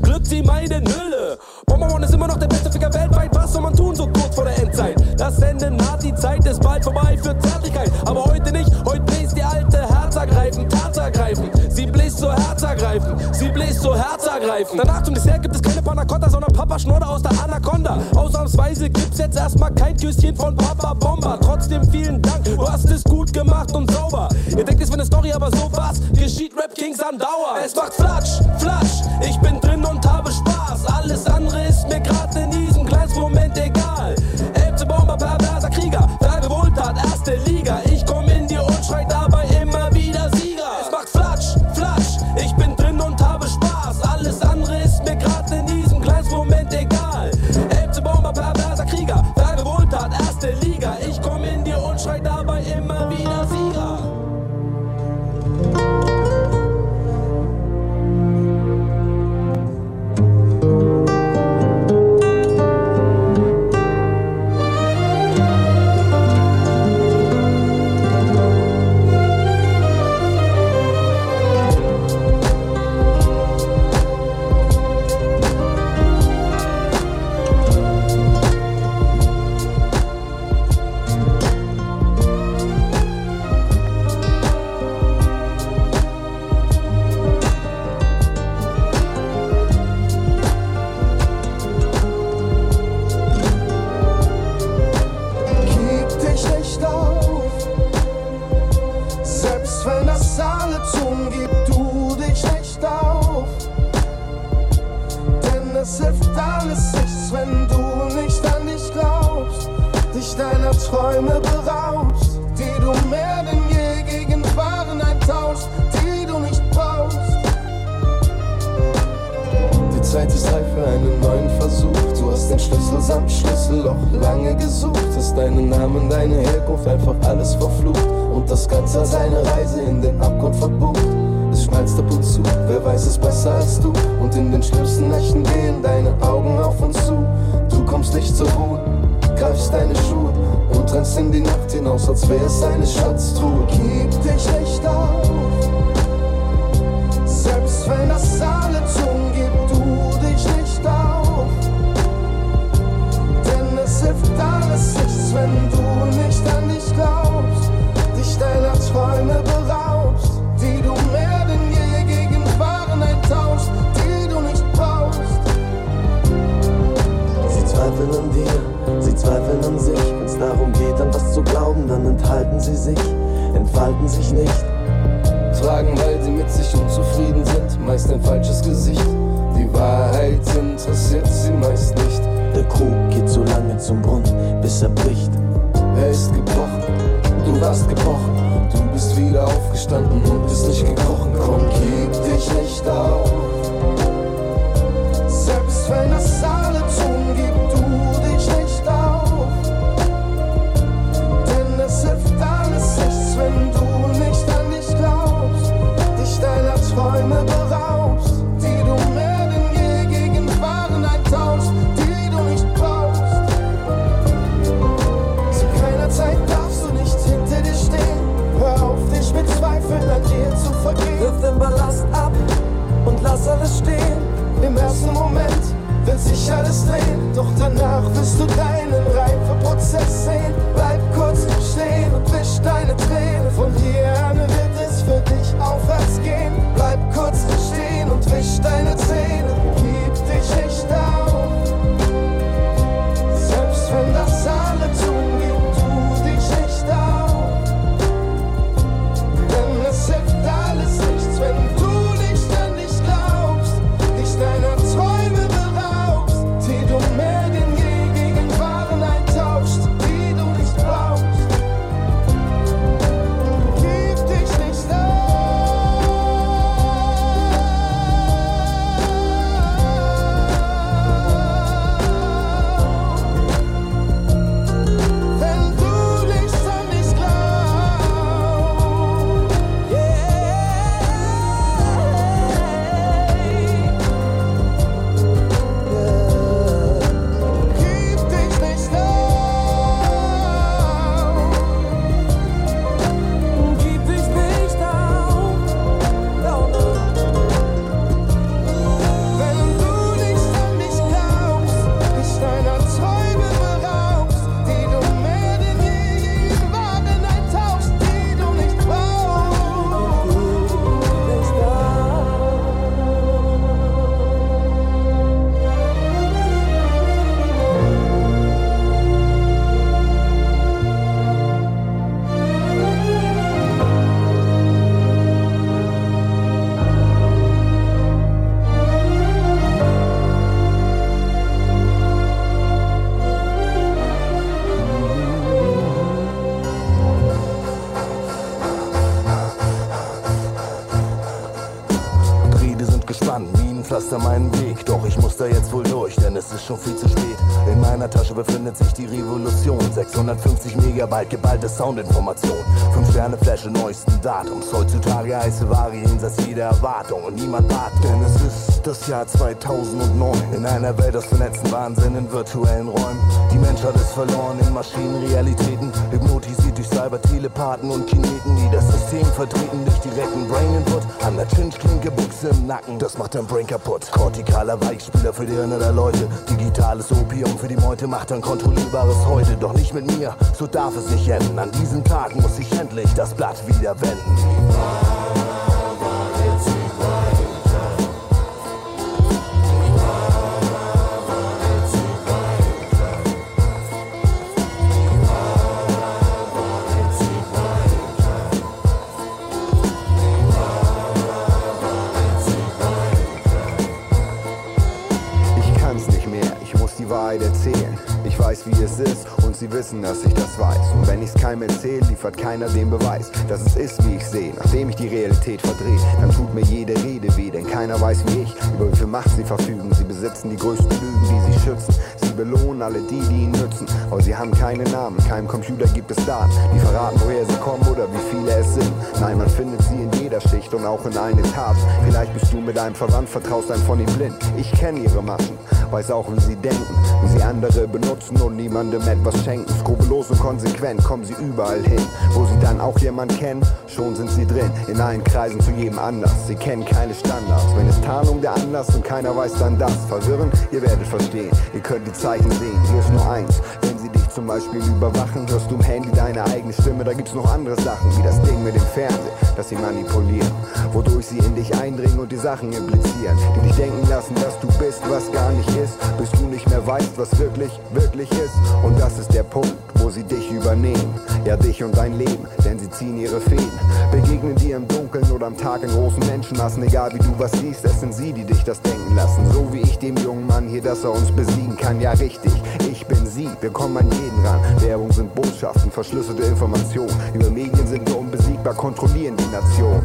Glück wie meine Nülle. Bombermann ist immer noch der beste Ficker weltweit. Was soll man tun so kurz vor der Endzeit? Das Ende naht, die Zeit ist bald vorbei für Zärtlichkeit. Aber heute nicht, heute bläst die alte Herzergreifend, Herzergreifend. Sie bläst so herzergreifend, sie bläst so herzergreifend. Danach zum Dessert gibt es keine Panacotta, sondern Papa Schnorder aus der Anaconda. Ausnahmsweise gibt's jetzt erstmal kein Küsschen von Papa Bomber. Trotzdem vielen Dank, du hast es gut gemacht und sauber. Ihr denkt, es wäre eine Story, aber sowas geschieht Rap Kings an Dauer. Es macht Flatsch, Flatsch, ich bin wär's eine Stadt schon viel zu spät. In meiner Tasche befindet sich die Revolution. 650 Megabyte geballte Soundinformation. 5 Sterne Flasche neuesten Datums. Heutzutage heiße Ware jenseits jeder Erwartung. Und niemand bat, denn es ist das Jahr 2009. In einer Welt aus vernetzten Wahnsinn in virtuellen Räumen. Die Menschheit ist verloren in Maschinenrealitäten. Hypnotisiert durch Cyber-Telepathen und Kineten, die das System vertreten durch direkten Brain-Input. An der Chinch-Klinke, Buchse im Nacken, das macht dein Brain kaputt. Kortikaler Weichspieler für die Hirne der Leute. Digitales Opium für die Meute macht ein kontrollierbares Heute. Doch nicht mit mir, so darf es nicht enden. An diesem Tag muss ich endlich das Blatt wieder wenden. Wie es ist und sie wissen, dass ich das weiß. Und wenn ich's keinem erzähl, liefert keiner den Beweis, dass es ist, wie ich sehe. Nachdem ich die Realität verdreh, dann tut mir jede Rede weh, denn keiner weiß wie ich, über wie viel Macht sie verfügen. Sie besitzen die größten Lügen, die sie schützen. Sie belohnen alle die, die ihnen nützen. Aber sie haben keine Namen, keinem Computer gibt es Daten, die verraten, woher sie kommen oder wie viele es sind. Nein, man findet sie in jeder Schicht und auch in allen Etagen. Vielleicht bist du mit einem Verwandt, vertraust einem von ihm blind. Ich kenne ihre Maschen, weiß auch, wie sie denken, wie sie andere benutzen und niemandem etwas schenken. Skrupellos und konsequent kommen sie überall hin. Wo sie dann auch jemand kennen, schon sind sie drin. In allen Kreisen zu jedem Anlass. Sie kennen keine Standards. Wenn es Tarnung der Anlass und keiner weiß dann das. Verwirren, ihr werdet verstehen. Ihr könnt die Zeichen sehen. Hier ist nur eins. Wenn zum Beispiel überwachen, hörst du im Handy deine eigene Stimme. Da gibt's noch andere Sachen, wie das Ding mit dem Fernsehen, das sie manipulieren. Wodurch sie in dich eindringen und die Sachen implizieren. Die dich denken lassen, dass du bist, was gar nicht ist. Bis du nicht mehr weißt, was wirklich, wirklich ist. Und das ist der Punkt, wo sie dich übernehmen. Ja, dich und dein Leben, denn sie ziehen ihre Fäden. Begegnen dir im Dunkeln oder am Tag in großen Menschenmassen. Egal wie du was siehst, es sind sie, die dich das denken lassen. So wie ich dem jungen Mann hier, dass er uns besiegen kann. Ja, richtig, ich bin sie, wir kommen an jeden ran. Werbung sind Botschaften, verschlüsselte Informationen. Über Medien sind wir unbesiegbar, kontrollieren die Nation.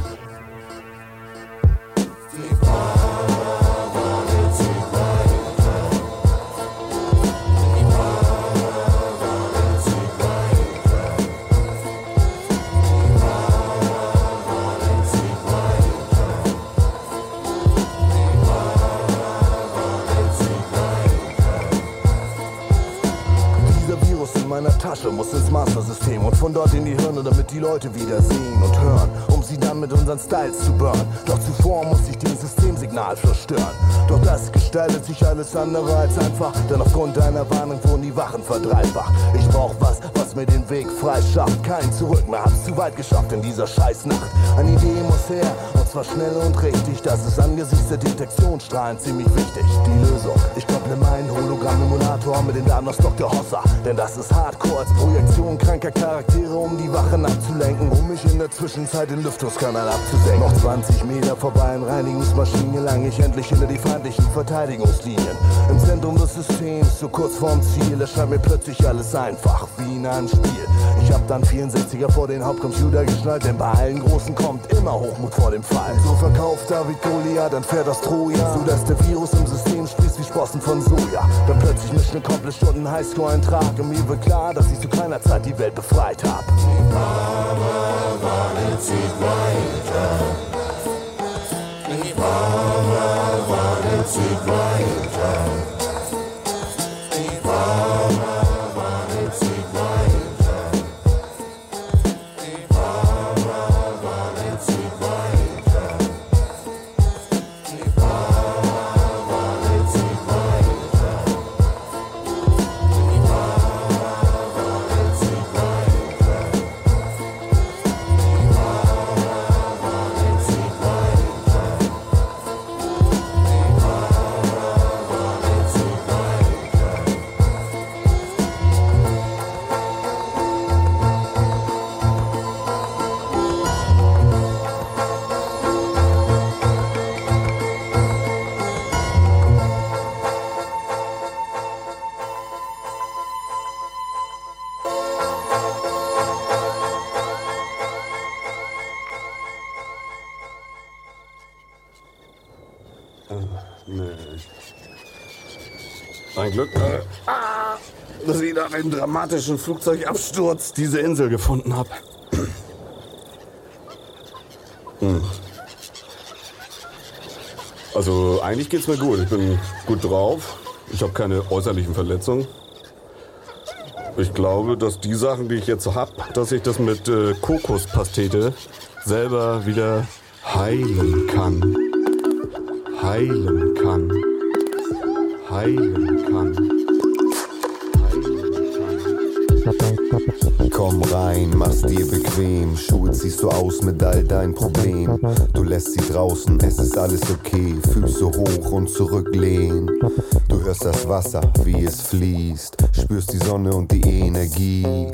Meiner Tasche muss ins Master-System und von dort in die Hirne, damit die Leute wieder sehen und hören, um sie dann mit unseren Styles zu burnen. Doch zuvor muss ich den Systemsignal verstören. Doch das gestaltet sich alles andere als einfach, denn aufgrund deiner Warnung wurden die Wachen verdreifacht. Ich brauch was, was mir den Weg frei schafft. Kein Zurück mehr, hab's zu weit geschafft in dieser Scheißnacht. Eine Idee muss her, und zwar schnell und richtig. Das ist angesichts der Detektionsstrahlen ziemlich wichtig. Die Lösung, ich kopple meinen Hologramm-Emulator mit den Daten aus Dr. Hossa. Denn das ist Hardcore als Projektion kranker Charaktere, um die Wachen abzulenken. Um mich in der Zwischenzeit den Lüftungskanal abzusenken. Noch 20 Meter vorbei an Reinigungsmaschinen gelang ich endlich hinter die feindlichen Verteidigungslinien. Im Zentrum des Systems, so kurz vorm Ziel, erscheint mir plötzlich alles einfach, wie in einem Spiel. Ich hab dann 64er vor den Hauptcomputer geschnallt, denn bei allen Großen kommt immer Hochmut vor dem Fall normal. So verkauft David Goliath dann fährt das Troja. So dass der Virus im System spießt wie Sprossen von Soja. Dann plötzlich mischt eine komplett Stunden Highscore-Eintrag. Und mir wird klar, dass ich zu keiner Zeit die Welt befreit hab. Die Barbarwanne zieht weiter. Die Barbarwanne zieht weiter. Nach einem dramatischen Flugzeugabsturz diese Insel gefunden habe. Hm. Also eigentlich geht's mir gut. Ich bin gut drauf. Ich habe keine äußerlichen Verletzungen. Ich glaube, dass die Sachen, die ich jetzt so hab, dass ich das mit äh, Kokospastete selber wieder heilen kann. Heilen kann. Heilen kann. Komm rein, mach's dir bequem. Schuhe ziehst du aus mit all dein Problem. Du lässt sie draußen, es ist alles okay. Füße hoch und zurücklehnen. Du hörst das Wasser, wie es fließt. Spürst die Sonne und die Energie.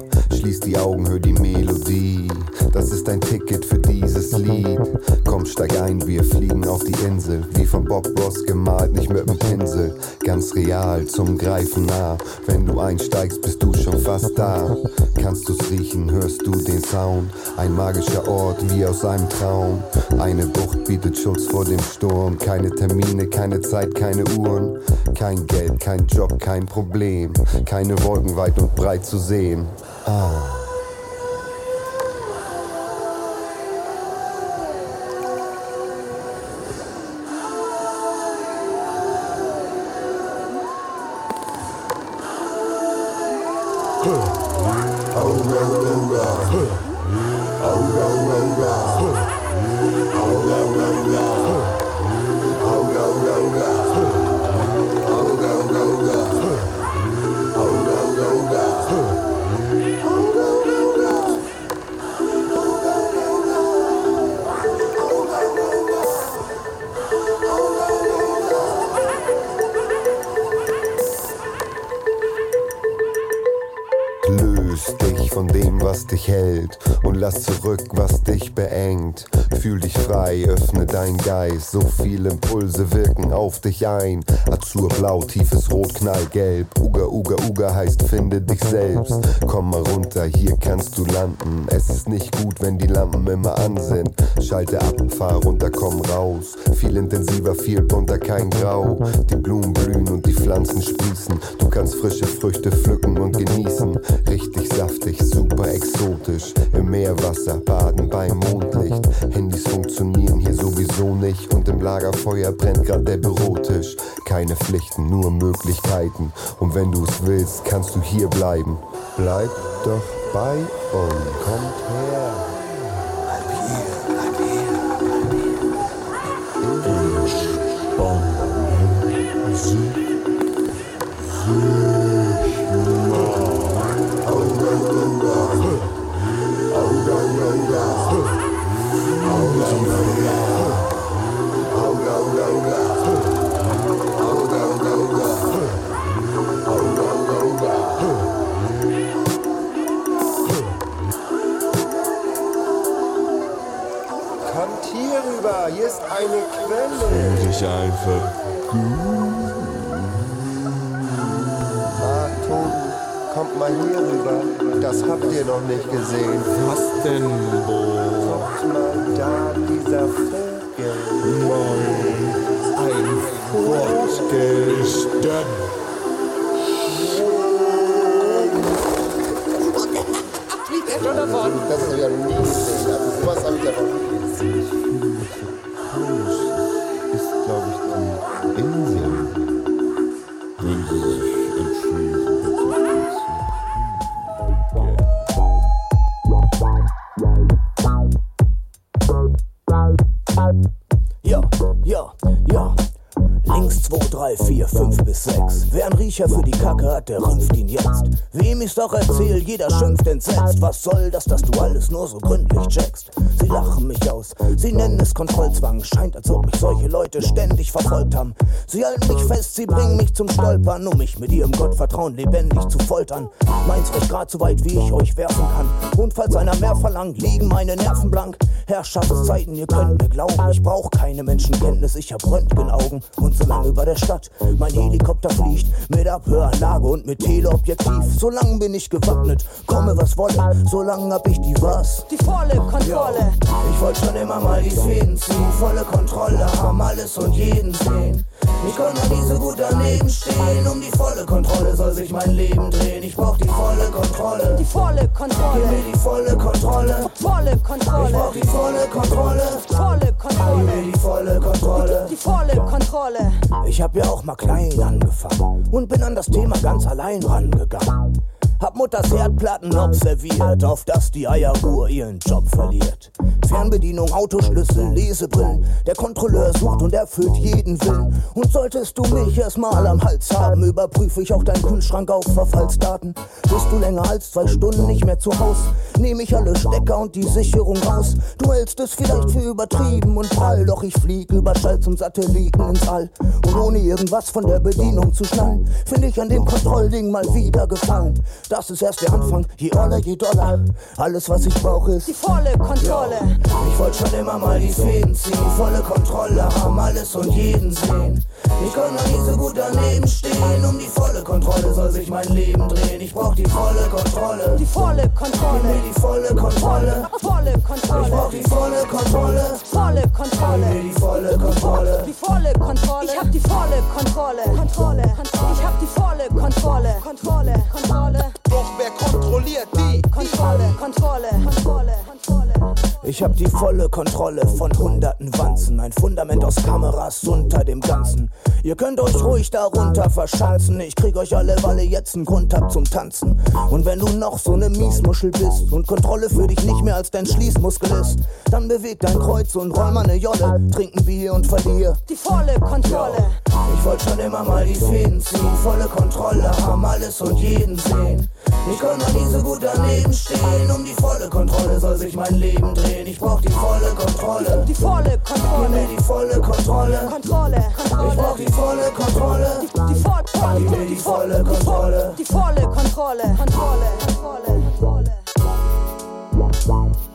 Schließ die Augen, hör die Melodie. Das ist dein Ticket für dieses Lied. Komm, steig ein, wir fliegen auf die Insel. Wie von Bob Ross gemalt, nicht mit dem Pinsel. Ganz real, zum Greifen nah. Wenn du einsteigst, bist du schon fast da. Kannst du's riechen, hörst du den Sound. Ein magischer Ort wie aus einem Traum. Eine Bucht bietet Schutz vor dem Sturm. Keine Termine, keine Zeit, keine Uhren. Kein Geld, kein Job, kein Problem. Keine Wolken weit und breit zu sehen. Oh. Lass zurück, was dich beengt. Fühl dich frei, öffne dein Geist. So viele Impulse wirken auf dich ein. Azurblau, tiefes Rot, knallgelb. Uga, Uga, Uga heißt finde dich selbst. Komm mal runter, hier kannst du landen. Es ist nicht gut, wenn die Lampen immer an sind. Schalte ab, fahr runter, komm raus. Viel intensiver, viel bunter, kein Grau. Die Blumen blühen und die Pflanzen sprießen. Du kannst frische Früchte pflücken und genießen. Richtig saftig, super exotisch. Im Meerwasser baden beim Mondlicht. Handys funktionieren hier sowieso nicht. Und im Lagerfeuer brennt grad der Bürotisch. Keine Pflichten, nur Möglichkeiten. Und wenn du es willst, kannst du hier bleiben. Bleib doch bei uns. Kommt her. Gesehen. Was denn, Bo? Guckt mal da, dieser Vogel. Ein Fortgestellt. Fliegt er schon davon? Das ist ja gesehen. Also sowas habe ich davon nie gesehen. 6. Wer einen Riecher für die Kacke hat, der rümpft ihn jetzt. Ich's doch erzähl, jeder schimpft entsetzt. Was soll das, dass du alles nur so gründlich checkst? Sie lachen mich aus, sie nennen es Kontrollzwang. Scheint, als ob mich solche Leute ständig verfolgt haben. Sie halten mich fest, sie bringen mich zum Stolpern, um mich mit ihrem Gottvertrauen lebendig zu foltern. Meins reicht grad so weit, wie ich euch werfen kann. Und falls einer mehr verlangt, liegen meine Nerven blank. Herrschaftszeiten, ihr könnt mir glauben, ich brauch keine Menschenkenntnis, ich hab Röntgenaugen. Und solange über der Stadt mein Helikopter fliegt, mit Abhöranlage und mit Teleobjektiv, solange bin ich gewappnet, komme was wolle, solange hab ich die was. Die volle Kontrolle. Ich wollte schon immer mal die Fäden ziehen, volle Kontrolle haben, alles und jeden sehen. Ich kann noch nie so gut daneben stehen. Um die volle Kontrolle soll sich mein Leben drehen. Ich brauch die volle Kontrolle. Die volle Kontrolle. Gib mir die volle Kontrolle. Volle Kontrolle. Ich brauch die volle Kontrolle. Volle Kontrolle. Gib mir die volle Kontrolle. Die volle Kontrolle. Ich hab ja auch mal klein angefangen und bin an das Thema ganz allein rangegangen. Hab Mutters Herdplatten observiert, auf dass die Eieruhr ihren Job verliert. Fernbedienung, Autoschlüssel, Lesebrillen. Der Kontrolleur sucht und erfüllt jeden Willen. Und solltest du mich erstmal am Hals haben, überprüfe ich auch deinen Kühlschrank auf Verfallsdaten. Bist du länger als zwei Stunden nicht mehr zu Haus, nehme ich alle Stecker und die Sicherung raus. Du hältst es vielleicht für übertrieben und prall, doch ich flieg über Schall zum Satelliten ins All. Und ohne irgendwas von der Bedienung zu schnallen, finde ich an dem Kontrollding mal wieder gefallen. Das ist erst der Anfang, je Oller, je Dollar. Alles, was ich brauche, ist die volle Kontrolle. Ich wollte schon immer mal die Fäden ziehen, volle Kontrolle haben, alles und jeden sehen. Ich kann noch nie so gut daneben stehen, um die volle Kontrolle soll sich mein Leben drehen. Ich brauch die volle Kontrolle. Die volle Kontrolle. Gib mir die volle Kontrolle. Volle Kontrolle. Ich brauch die volle Kontrolle. Volle Kontrolle. Gib mir die volle Kontrolle. Die volle Kontrolle. Ich hab die volle Kontrolle. Kontrolle. Ich hab die volle Kontrolle. Kontrolle. Kontrolle. Ich hab die volle Kontrolle von hunderten Wanzen. Ein Fundament aus Kameras unter dem Ganzen. Ihr könnt euch ruhig darunter verschanzen. Ich krieg euch alle, weil ihr jetzt einen Grund habt zum Tanzen. Und wenn du noch so ne Miesmuschel bist und Kontrolle für dich nicht mehr als dein Schließmuskel ist, dann beweg dein Kreuz und roll mal ne Jolle. Trink ein Bier und verlier. Die volle Kontrolle. Ich wollte schon immer mal die Fäden ziehen, volle Kontrolle haben, alles und jeden sehen. Ich kann noch nie so gut daneben stehen, um die volle Kontrolle soll sich mein Leben drehen. Ich brauch die volle Kontrolle. Die volle Kontrolle. Gib mir die volle Kontrolle. Kontrolle. Ich brauch die volle Kontrolle. Die, die, voll, Gib mir die volle Kontrolle. Die volle Kontrolle. Kontrolle. Kontrolle. Kontrolle. Ich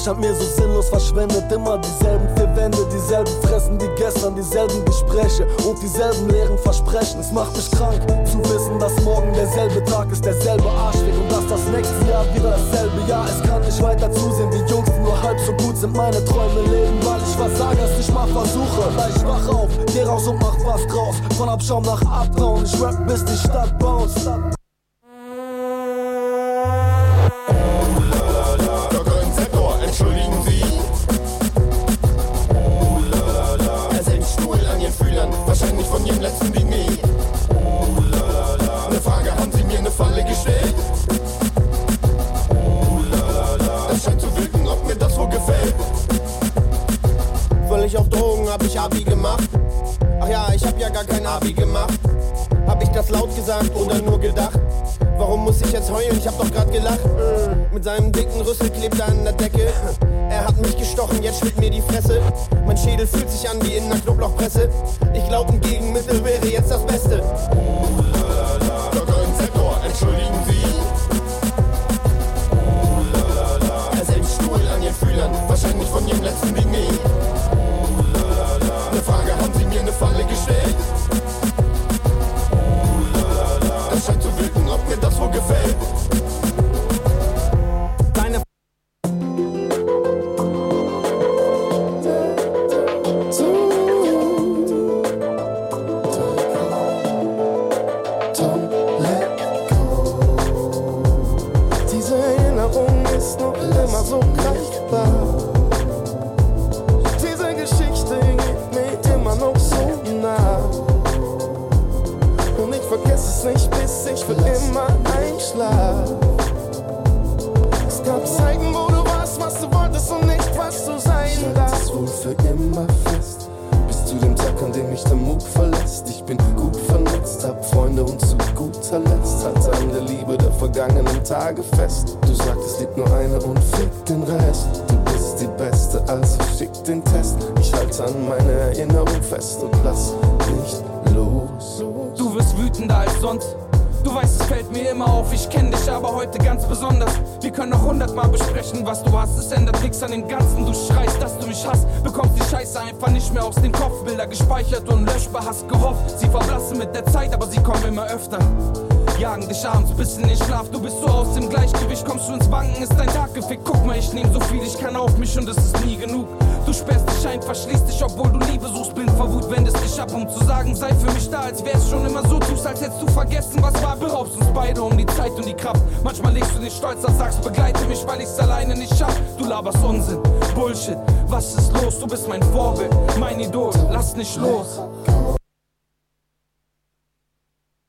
Kalender scheint mir so sinnlos verschwendet Immer dieselben vier Wände, dieselben Fressen wie gestern Dieselben Gespräche und dieselben leeren Versprechen. Es macht mich krank zu wissen, dass morgen derselbe Tag ist Derselbe Arschweg und dass das nächste Jahr wieder dasselbe Jahr Es kann nicht weiter zusehen wie Jungs, die nur halb so gut sind Meine Träume leben, weil ich versage, es nicht mal versuche. Weil ich wach auf, geh raus und mach was draus. Von Abschaum nach Abtrauen, ich rap bis die Stadt bounce Völlig auf Drogen hab ich Abi gemacht. Ach ja, ich hab ja gar kein Abi gemacht. Hab ich das laut gesagt oder nur gedacht? Warum muss ich jetzt heulen? Ich hab doch grad gelacht. Mit seinem dicken Rüssel klebt er an der Decke. Er hat mich gestochen, jetzt schwillt mir die Fresse. Mein Schädel fühlt sich an wie in einer Knoblauchpresse. Ich glaub, ein Gegenmittel wäre jetzt das Beste. Wahrscheinlich von Ihrem letzten Diner.